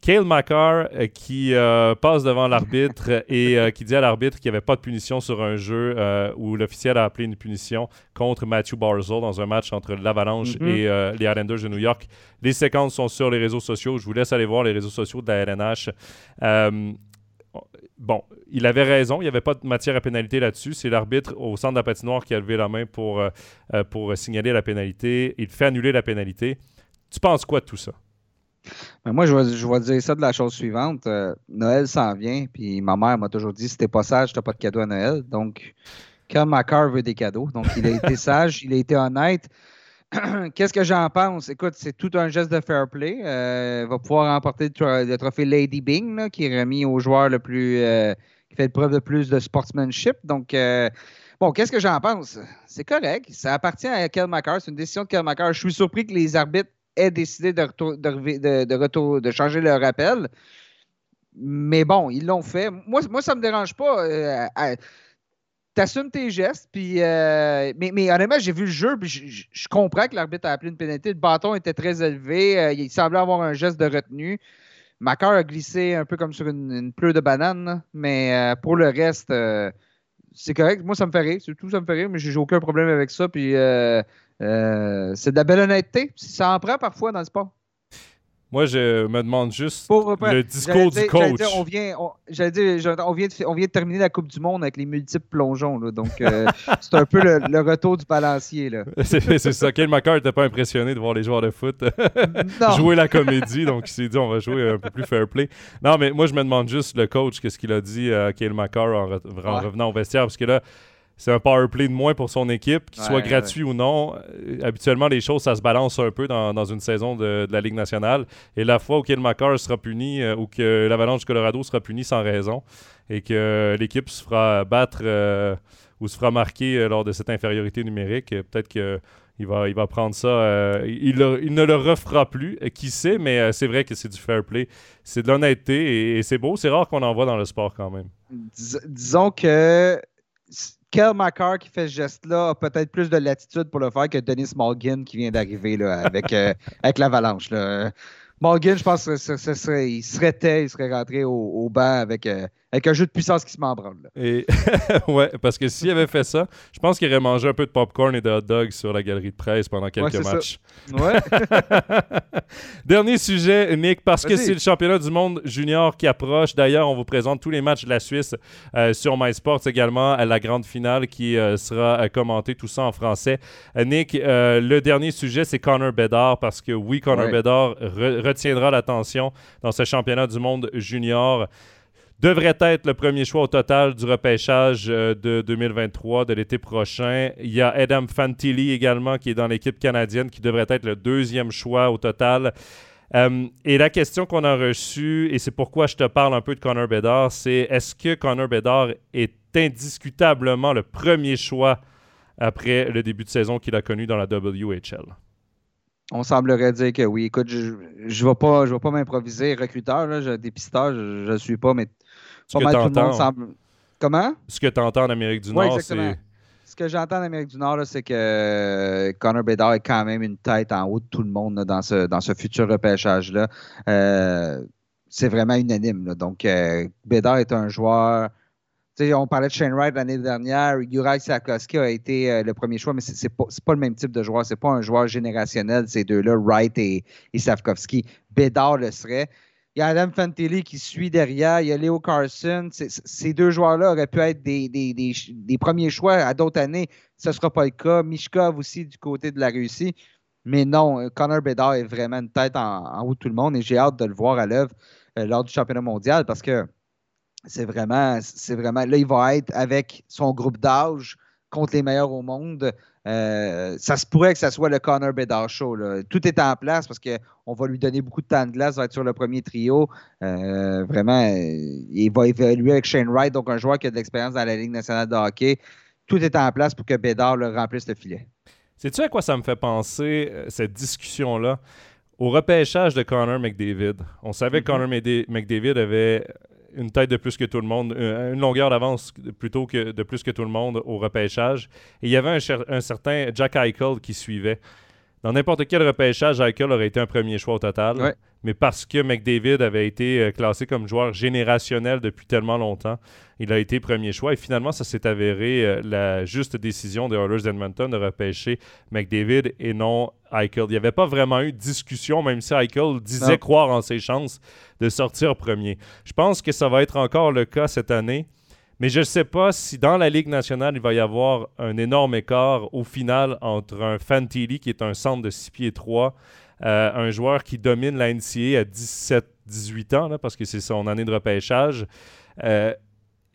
Kale McCarr euh, qui euh, passe devant l'arbitre et euh, qui dit à l'arbitre qu'il n'y avait pas de punition sur un jeu où l'officiel a appelé une punition contre Matthew Barzell dans un match entre l'Avalanche mhm. et les Islanders de New York. Les séquences sont sur les réseaux sociaux. Je vous laisse aller voir les réseaux sociaux de la RNH. bon, il avait raison. Il n'y avait pas de matière à pénalité là-dessus. C'est l'arbitre au centre de la patinoire qui a levé la main pour, pour signaler la pénalité. Il fait annuler la pénalité. Tu penses quoi de tout ça? Ben, moi, je vais, je vais, dire ça de la chose suivante. Euh, Noël s'en vient, puis ma mère m'a toujours dit si t'es pas sage, t'as pas de cadeau à Noël. Donc, quand veut des cadeaux, donc il a été sage, il a été honnête. Qu'est-ce que j'en pense? Écoute, c'est tout un geste de fair play. Euh, il va pouvoir remporter le, trophée Lady Bing, qui est remis au joueur le plus. Euh, qui fait preuve de plus de sportsmanship. Donc, bon, qu'est-ce que j'en pense? C'est correct. Ça appartient à Kel McCarr. C'est une décision de Kel McCarr. Je suis surpris que les arbitres ait décidé de, de, de, changer le rappel. Mais bon, ils l'ont fait. Moi, moi, ça ne me dérange pas. Euh, T'assumes tes gestes, puis. Euh, mais, mais, honnêtement, j'ai vu le jeu, puis je, comprends que l'arbitre a appelé une pénalité. Le bâton était très élevé. Euh, il semblait avoir un geste de retenue. Macar a glissé un peu comme sur une, une pleure de banane, mais pour le reste, c'est correct. Moi, ça me fait rire. C'est tout, ça me fait rire, mais j'ai aucun problème avec ça. Puis c'est de la belle honnêteté. Ça en prend parfois dans le sport. Moi, je me demande juste le discours du coach. on, vient, on, vient de, on vient de terminer la Coupe du Monde avec les multiples plongeons. donc, euh, c'est un peu le, retour du balancier. c'est ça. Kyle McCart n'était pas impressionné de voir les joueurs de foot jouer la comédie. Donc, il s'est dit on va jouer un peu plus fair play. Non, mais moi, je me demande juste le coach, qu'est-ce qu'il a dit à Kyle en, revenant au vestiaire? Parce que là, c'est un power play de moins pour son équipe, qu'il soit gratuit ou non. Euh, habituellement, les choses, ça se balance un peu dans, une saison de, la Ligue nationale. Et la fois où Kill sera puni euh, ou que l'Avalanche du Colorado sera puni sans raison et que l'équipe se fera battre euh, ou se fera marquer lors de cette infériorité numérique, peut-être que il va, il va prendre ça. il, ne le refera plus. qui sait, mais c'est vrai que c'est du fair play. C'est de l'honnêteté et, c'est beau. C'est rare qu'on en voit dans le sport quand même. disons que Kel McCarr qui fait ce geste-là a peut-être plus de latitude pour le faire que Denis Morgan qui vient d'arriver avec, euh, avec l'avalanche. Morgan, je pense qu'il serait, il serait il serait rentré au, au banc avec, euh, avec un jeu de puissance qui se m'embranle. Et ouais, parce que s'il avait fait ça, je pense qu'il aurait mangé un peu de popcorn et de hot dogs sur la galerie de presse pendant quelques matchs. Ouais. Dernier sujet, Nick, parce que c'est le championnat du monde junior qui approche. D'ailleurs, on vous présente tous les matchs de la Suisse euh, sur MySports également, à la grande finale qui euh, sera euh, commentée, tout ça en français. Nick, le dernier sujet, c'est Connor Bedard, parce que oui, Connor Bedard retiendra l'attention dans ce championnat du monde junior devrait être le premier choix au total du repêchage euh, de 2023, de l'été prochain. Il y a Adam Fantilli également qui est dans l'équipe canadienne qui devrait être le deuxième choix au total. Euh, et la question qu'on a reçue, et c'est pourquoi je te parle un peu de Connor Bedard, c'est est-ce que Connor Bedard est indiscutablement le premier choix après le début de saison qu'il a connu dans la WHL? On semblerait dire que oui. Écoute, je ne vais pas, m'improviser recruteur, là, dépisteur, je ne suis pas, mais ce que tout le monde semble. Comment? Ce que tu entends en Amérique du Nord, c'est. Ce que j'entends en Amérique du Nord, c'est que euh, Connor Bedard est quand même une tête en haut de tout le monde dans, ce, dans ce futur repêchage-là. Euh, c'est vraiment unanime. Donc, euh, Bedard est un joueur. on parlait de Shane Wright l'année dernière. Juraj Sakowski a été le premier choix, mais c'est n'est pas, pas, le même type de joueur. C'est pas un joueur générationnel, ces deux-là, Wright et, et Savkovski. Bedard le serait. Il y a Adam Fantilli qui suit derrière. Il y a Leo Carson. Ces deux joueurs-là auraient pu être des, premiers choix à d'autres années. Ce ne sera pas le cas. Mishkov aussi du côté de la Russie. Mais non, Connor Bedard est vraiment une tête en, haut de tout le monde et j'ai hâte de le voir à l'œuvre euh, lors du championnat mondial parce que c'est vraiment, c'est vraiment, là, il va être avec son groupe d'âge contre les meilleurs au monde. Euh, ça se pourrait que ça soit le Connor Bedard Show. Tout est en place parce qu'on va lui donner beaucoup de temps de glace, va être sur le premier trio. Euh, vraiment, euh, il va évoluer avec Shane Wright, donc un joueur qui a de l'expérience dans la Ligue nationale de hockey. Tout est en place pour que Bedard le remplisse le filet. Sais-tu à quoi ça me fait penser, cette discussion-là? Au repêchage de Connor McDavid. On savait que mm-hmm. Connor McDavid avait une tête de plus que tout le monde, euh, une longueur d'avance plutôt que de plus que tout le monde au repêchage. Et il y avait un, certain Jack Eichel qui suivait. Dans n'importe quel repêchage, Eichel aurait été un premier choix au total. Mais parce que McDavid avait été euh, classé comme joueur générationnel depuis tellement longtemps, il a été premier choix. Et finalement, ça s'est avéré euh, la juste décision des Oilers d'Edmonton de repêcher McDavid et non Eichel. Il n'y avait pas vraiment eu de discussion, même si Eichel disait croire en ses chances de sortir premier. Je pense que ça va être encore le cas cette année. Mais je ne sais pas si dans la Ligue nationale, il va y avoir un énorme écart au final entre un Fantilli, qui est un centre de 6 pieds 3, un joueur qui domine la NCA à 17-18 ans, parce que c'est son année de repêchage.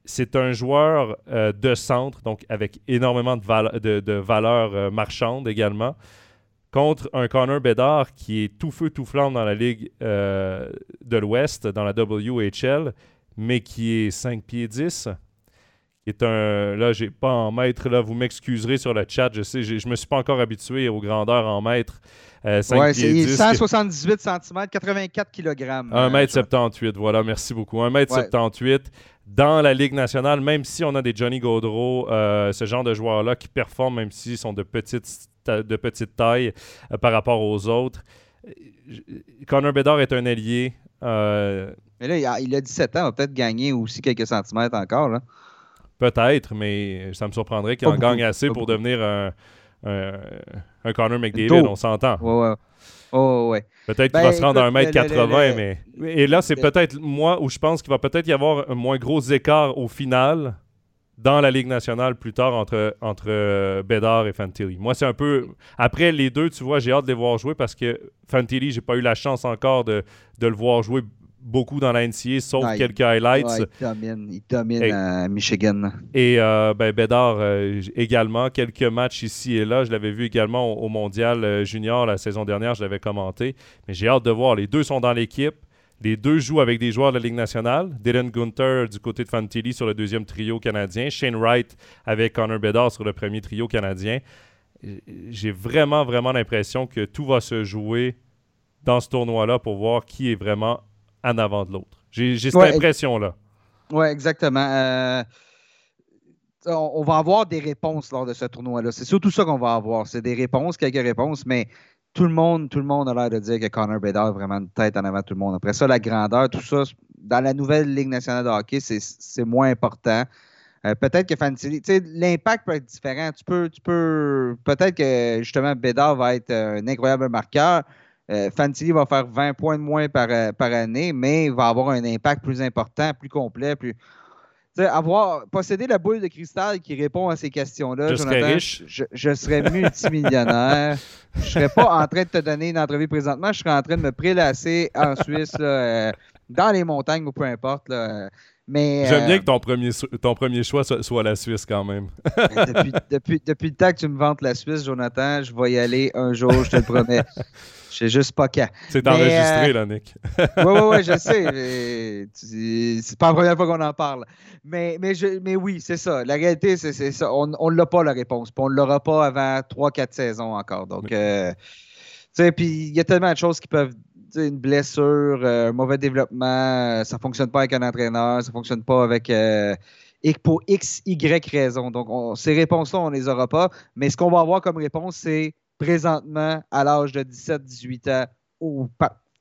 c'est un joueur de centre, donc avec énormément de, de, valeur marchande également contre un Connor Bedard qui est tout feu, tout flamme dans la Ligue euh, de l'Ouest, dans la WHL, mais qui est 5 pieds 10. Qui est un. Là, j'ai pas en mètre, là, vous m'excuserez sur le chat, je sais, je me suis pas encore habitué aux grandeurs en mètres. Euh, 5 ouais, pieds 10, 178 cm, 84 kg. 1m78, voilà, merci beaucoup. 1m78 ouais. dans la Ligue nationale, même si on a des Johnny Gaudreau, euh, ce genre de joueurs-là qui performent, même s'ils sont de petites de petite taille euh, par rapport aux autres. Connor Bedard est un allié. Euh, mais là, il a, 17 ans, il va peut-être gagner aussi quelques centimètres encore. Là. Peut-être, mais ça me surprendrait qu'il en gagne assez pour devenir un, un, Connor McDavid, on s'entend. Ouais, ouais. Oh, ouais. Peut-être qu'il va ben, se rendre à 1m80, mais. Et là, c'est peut-être moi où je pense qu'il va peut-être y avoir un moins gros écart au final dans la Ligue nationale plus tard entre, entre euh, Bédard et Fantilli. Moi, c'est un peu. Après les deux, tu vois, j'ai hâte de les voir jouer parce que Fantilli, j'ai pas eu la chance encore de, de, le voir jouer beaucoup dans la NCA, sauf quelques highlights. il domine, il domine à Michigan. Et euh, ben, Bédard euh, également, quelques matchs ici et là. Je l'avais vu également au, au Mondial Junior la saison dernière, je l'avais commenté. Mais j'ai hâte de voir. Les deux sont dans l'équipe. Les deux jouent avec des joueurs de la Ligue nationale. Dylan Gunther du côté de Fantilli sur le deuxième trio canadien. Shane Wright avec Connor Bedard sur le premier trio canadien. J'ai vraiment, vraiment l'impression que tout va se jouer dans ce tournoi-là pour voir qui est vraiment en avant de l'autre. J'ai cette impression-là. Oui, exactement. Euh, on, va avoir des réponses lors de ce tournoi-là. C'est surtout ça qu'on va avoir. C'est des réponses, quelques réponses, mais tout le monde, tout le monde a l'air de dire que Connor Bedard est vraiment une tête en avant de tout le monde. Après ça, la grandeur, tout ça, dans la nouvelle Ligue nationale de hockey, c'est moins important. Euh, peut-être que Fantilli, l'impact peut être différent. Tu peux, tu peux, peut-être que justement Bédard va être un incroyable marqueur. Euh, Fantilli va faire 20 points de moins par, euh, par année, mais il va avoir un impact plus important, plus complet, plus avoir posséder la boule de cristal qui répond à ces questions-là, Jonathan, je, je, serais multimillionnaire. je serais pas en train de te donner une entrevue présentement, je serais en train de me prélasser en Suisse, euh, dans les montagnes ou peu importe. Mais, J'aime bien euh, que ton premier, ton premier choix soit, la Suisse quand même. depuis, depuis, depuis, le temps que tu me vantes la Suisse, Jonathan, je vais y aller un jour, je te le promets. Je sais juste pas quand. C'est enregistré, euh, là, Nick. oui, oui, oui, je sais. C'est pas la première fois qu'on en parle. Mais, mais, je, mais oui, c'est ça. La réalité, c'est ça. On ne l'a pas, la réponse. Puis on ne l'aura pas avant 3-4 saisons encore. Donc, euh, tu sais, puis il y a tellement de choses qui peuvent une blessure, euh, un mauvais développement, ça ne fonctionne pas avec un entraîneur, ça ne fonctionne pas avec. et pour X, Y raison. Donc, ces réponses-là, on ne les aura pas. Mais ce qu'on va avoir comme réponse, c'est présentement, à l'âge de 17-18 ans,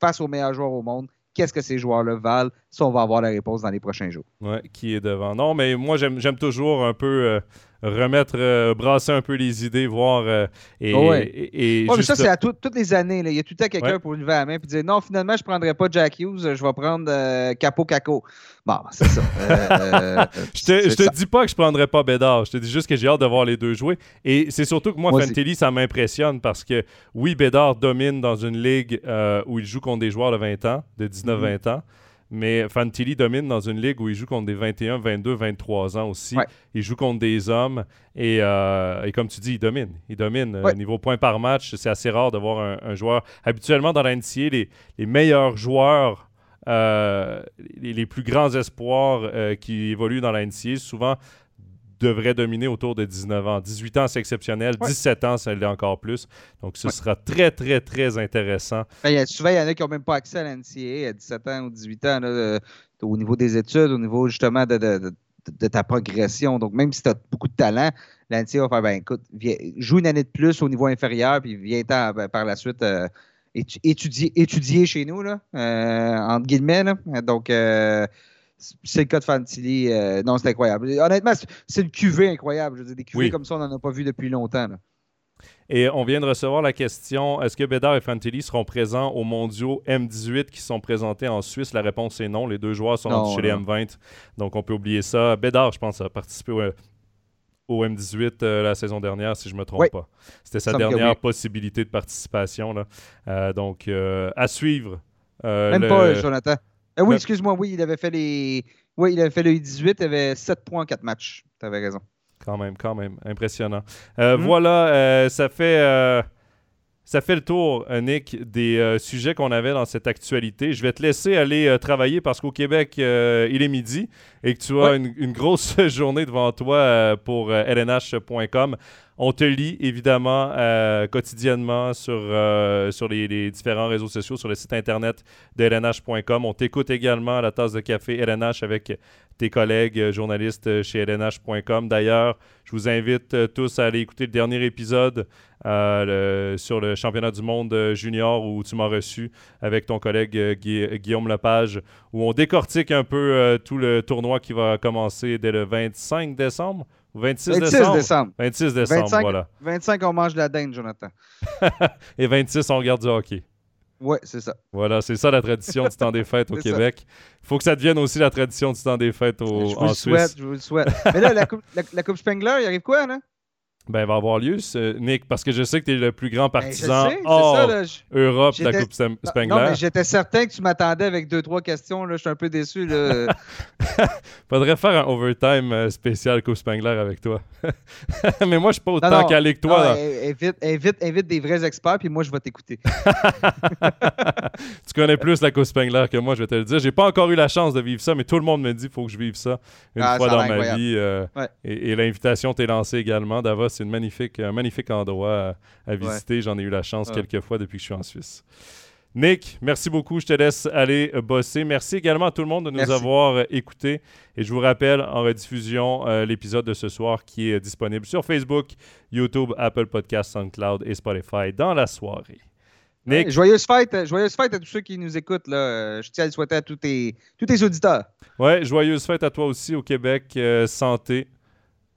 face aux meilleurs joueurs au monde, qu'est-ce que ces joueurs-là valent? Ça, on va avoir la réponse dans les prochains jours? Oui, qui est devant. Non, mais moi, j'aime toujours un peu euh, remettre, euh, brasser un peu les idées, voir. Euh, et, oh et, mais ça, c'est à toutes les années. Il y a tout le temps quelqu'un pour lever la main et dire non, finalement, je ne prendrai pas Jack Hughes, je vais prendre Capo Caco. Bon, c'est ça. je te, te dis pas que je ne prendrais pas Bédard. Je te dis juste que j'ai hâte de voir les deux jouer. Et c'est surtout que moi, moi ça m'impressionne parce que oui, Bédard domine dans une ligue où il joue contre des joueurs de 20 ans, de 19-20 mm-hmm. ans. Mais Fantilli domine dans une ligue où il joue contre des 21, 22, 23 ans aussi. Il joue contre des hommes euh, et, comme tu dis, il domine. Il domine. Au niveau points par match, c'est assez rare de voir un, joueur. Habituellement, dans la les, les meilleurs joueurs euh, les, plus grands espoirs euh, qui évoluent dans la souvent devrait dominer autour de 19 ans. 18 ans, c'est exceptionnel. 17 ans, ça l'est encore plus. Donc, ce sera très, très, très intéressant. Ben, il y a, souvent, il y en a qui n'ont même pas accès à l'NCA à 17 ans ou 18 ans, au niveau des études, au niveau justement de, ta progression. Donc, même si tu as beaucoup de talent, l'NCA va faire ben, écoute, joue une année de plus au niveau inférieur, puis viens ben, par la suite. Euh, étudier, étudier chez nous, là, euh, entre guillemets. Donc, euh, c'est le cas de Fantilli. Euh, non, c'est incroyable. Honnêtement, c'est une cuvée incroyable. Je veux dire, des cuvées comme ça, on n'en a pas vu depuis longtemps. Et on vient de recevoir la question est-ce que Bédard et Fantilli seront présents aux mondiaux M18 qui sont présentés en Suisse? La réponse est non. Les deux joueurs sont chez les M20. Donc on peut oublier ça. Bédard, je pense, a participé au M18 la saison dernière, si je ne me trompe pas. C'était sa dernière possibilité de participation. Là. donc, à suivre. Même pas, Jonathan. Oui, excuse-moi, oui, il avait fait les. Oui, il avait fait le U18, il avait 7 points en 4 matchs. Tu avais raison. Quand même, quand même. Impressionnant. Mm-hmm. Voilà, ça fait ça fait le tour, euh, Nick, des euh, sujets qu'on avait dans cette actualité. Je vais te laisser aller euh, travailler parce qu'au Québec, il est midi et que tu as une, grosse journée devant toi pour lnh.com. On te lit évidemment quotidiennement sur, sur les, différents réseaux sociaux, sur le site internet de lnh.com. On t'écoute également à la tasse de café LNH avec tes collègues journalistes chez lnh.com. D'ailleurs, je vous invite tous à aller écouter le dernier épisode euh, sur le championnat du monde euh, junior où tu m'as reçu avec ton collègue euh, Guillaume Lepage, où on décortique un peu tout le tournoi qui va commencer dès le 25 décembre. 26, 26 décembre. décembre. 26 décembre, 25, voilà. 25, on mange de la dinde, Jonathan. Et 26, on regarde du hockey. Oui, c'est ça. Voilà, c'est ça la tradition du temps des fêtes au Québec. Il faut que ça devienne aussi la tradition du temps des fêtes au, je vous en Souhaite, je vous le souhaite. Mais là, la Coupe, la coupe Spengler, il arrive quoi, là? Ben, va avoir lieu, Nick, parce que je sais que tu es le plus grand ben, partisan ben, hors Europe de la Coupe Spengler. Non, mais j'étais certain que tu m'attendais avec deux, trois questions. Là. Je suis un peu déçu. Là. Faudrait faire un overtime euh, spécial Coupe Spengler avec toi. mais moi, je suis pas autant calé que toi. invite, invite, invite, des vrais experts, puis moi, je vais t'écouter. tu connais plus la Coupe Spengler que moi, je vais te le dire. J'ai pas encore eu la chance de vivre ça, mais tout le monde me dit qu'il faut que je vive ça une ah, fois dans ma vie. Euh, et, l'invitation t'est lancée également, Davos c'est magnifique, un magnifique endroit à, visiter. J'en ai eu la chance quelques fois depuis que je suis en Suisse. Nick, merci beaucoup. Je te laisse aller bosser. Merci également à tout le monde de nous avoir euh, écoutés. Et je vous rappelle en rediffusion euh, l'épisode de ce soir qui est disponible sur Facebook, YouTube, Apple Podcasts, SoundCloud et Spotify dans la soirée. Nick? joyeuse fête, joyeuse fête à tous ceux qui nous écoutent. Là. Je tiens à le souhaiter à tous tes, tous tes auditeurs. Ouais, joyeuse fête à toi aussi au Québec. Euh, santé,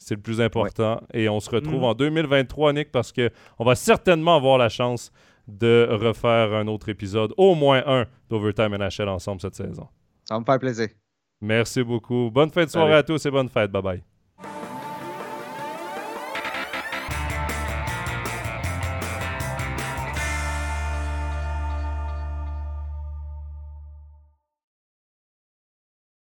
c'est le plus important. Et on se retrouve mm. en 2023, Nick, parce qu'on va certainement avoir la chance de refaire un autre épisode, au moins un, d'Overtime NHL ensemble cette saison. Ça va me faire plaisir. Merci beaucoup. Bonne fin de soirée à tous et bonne fête. Bye bye.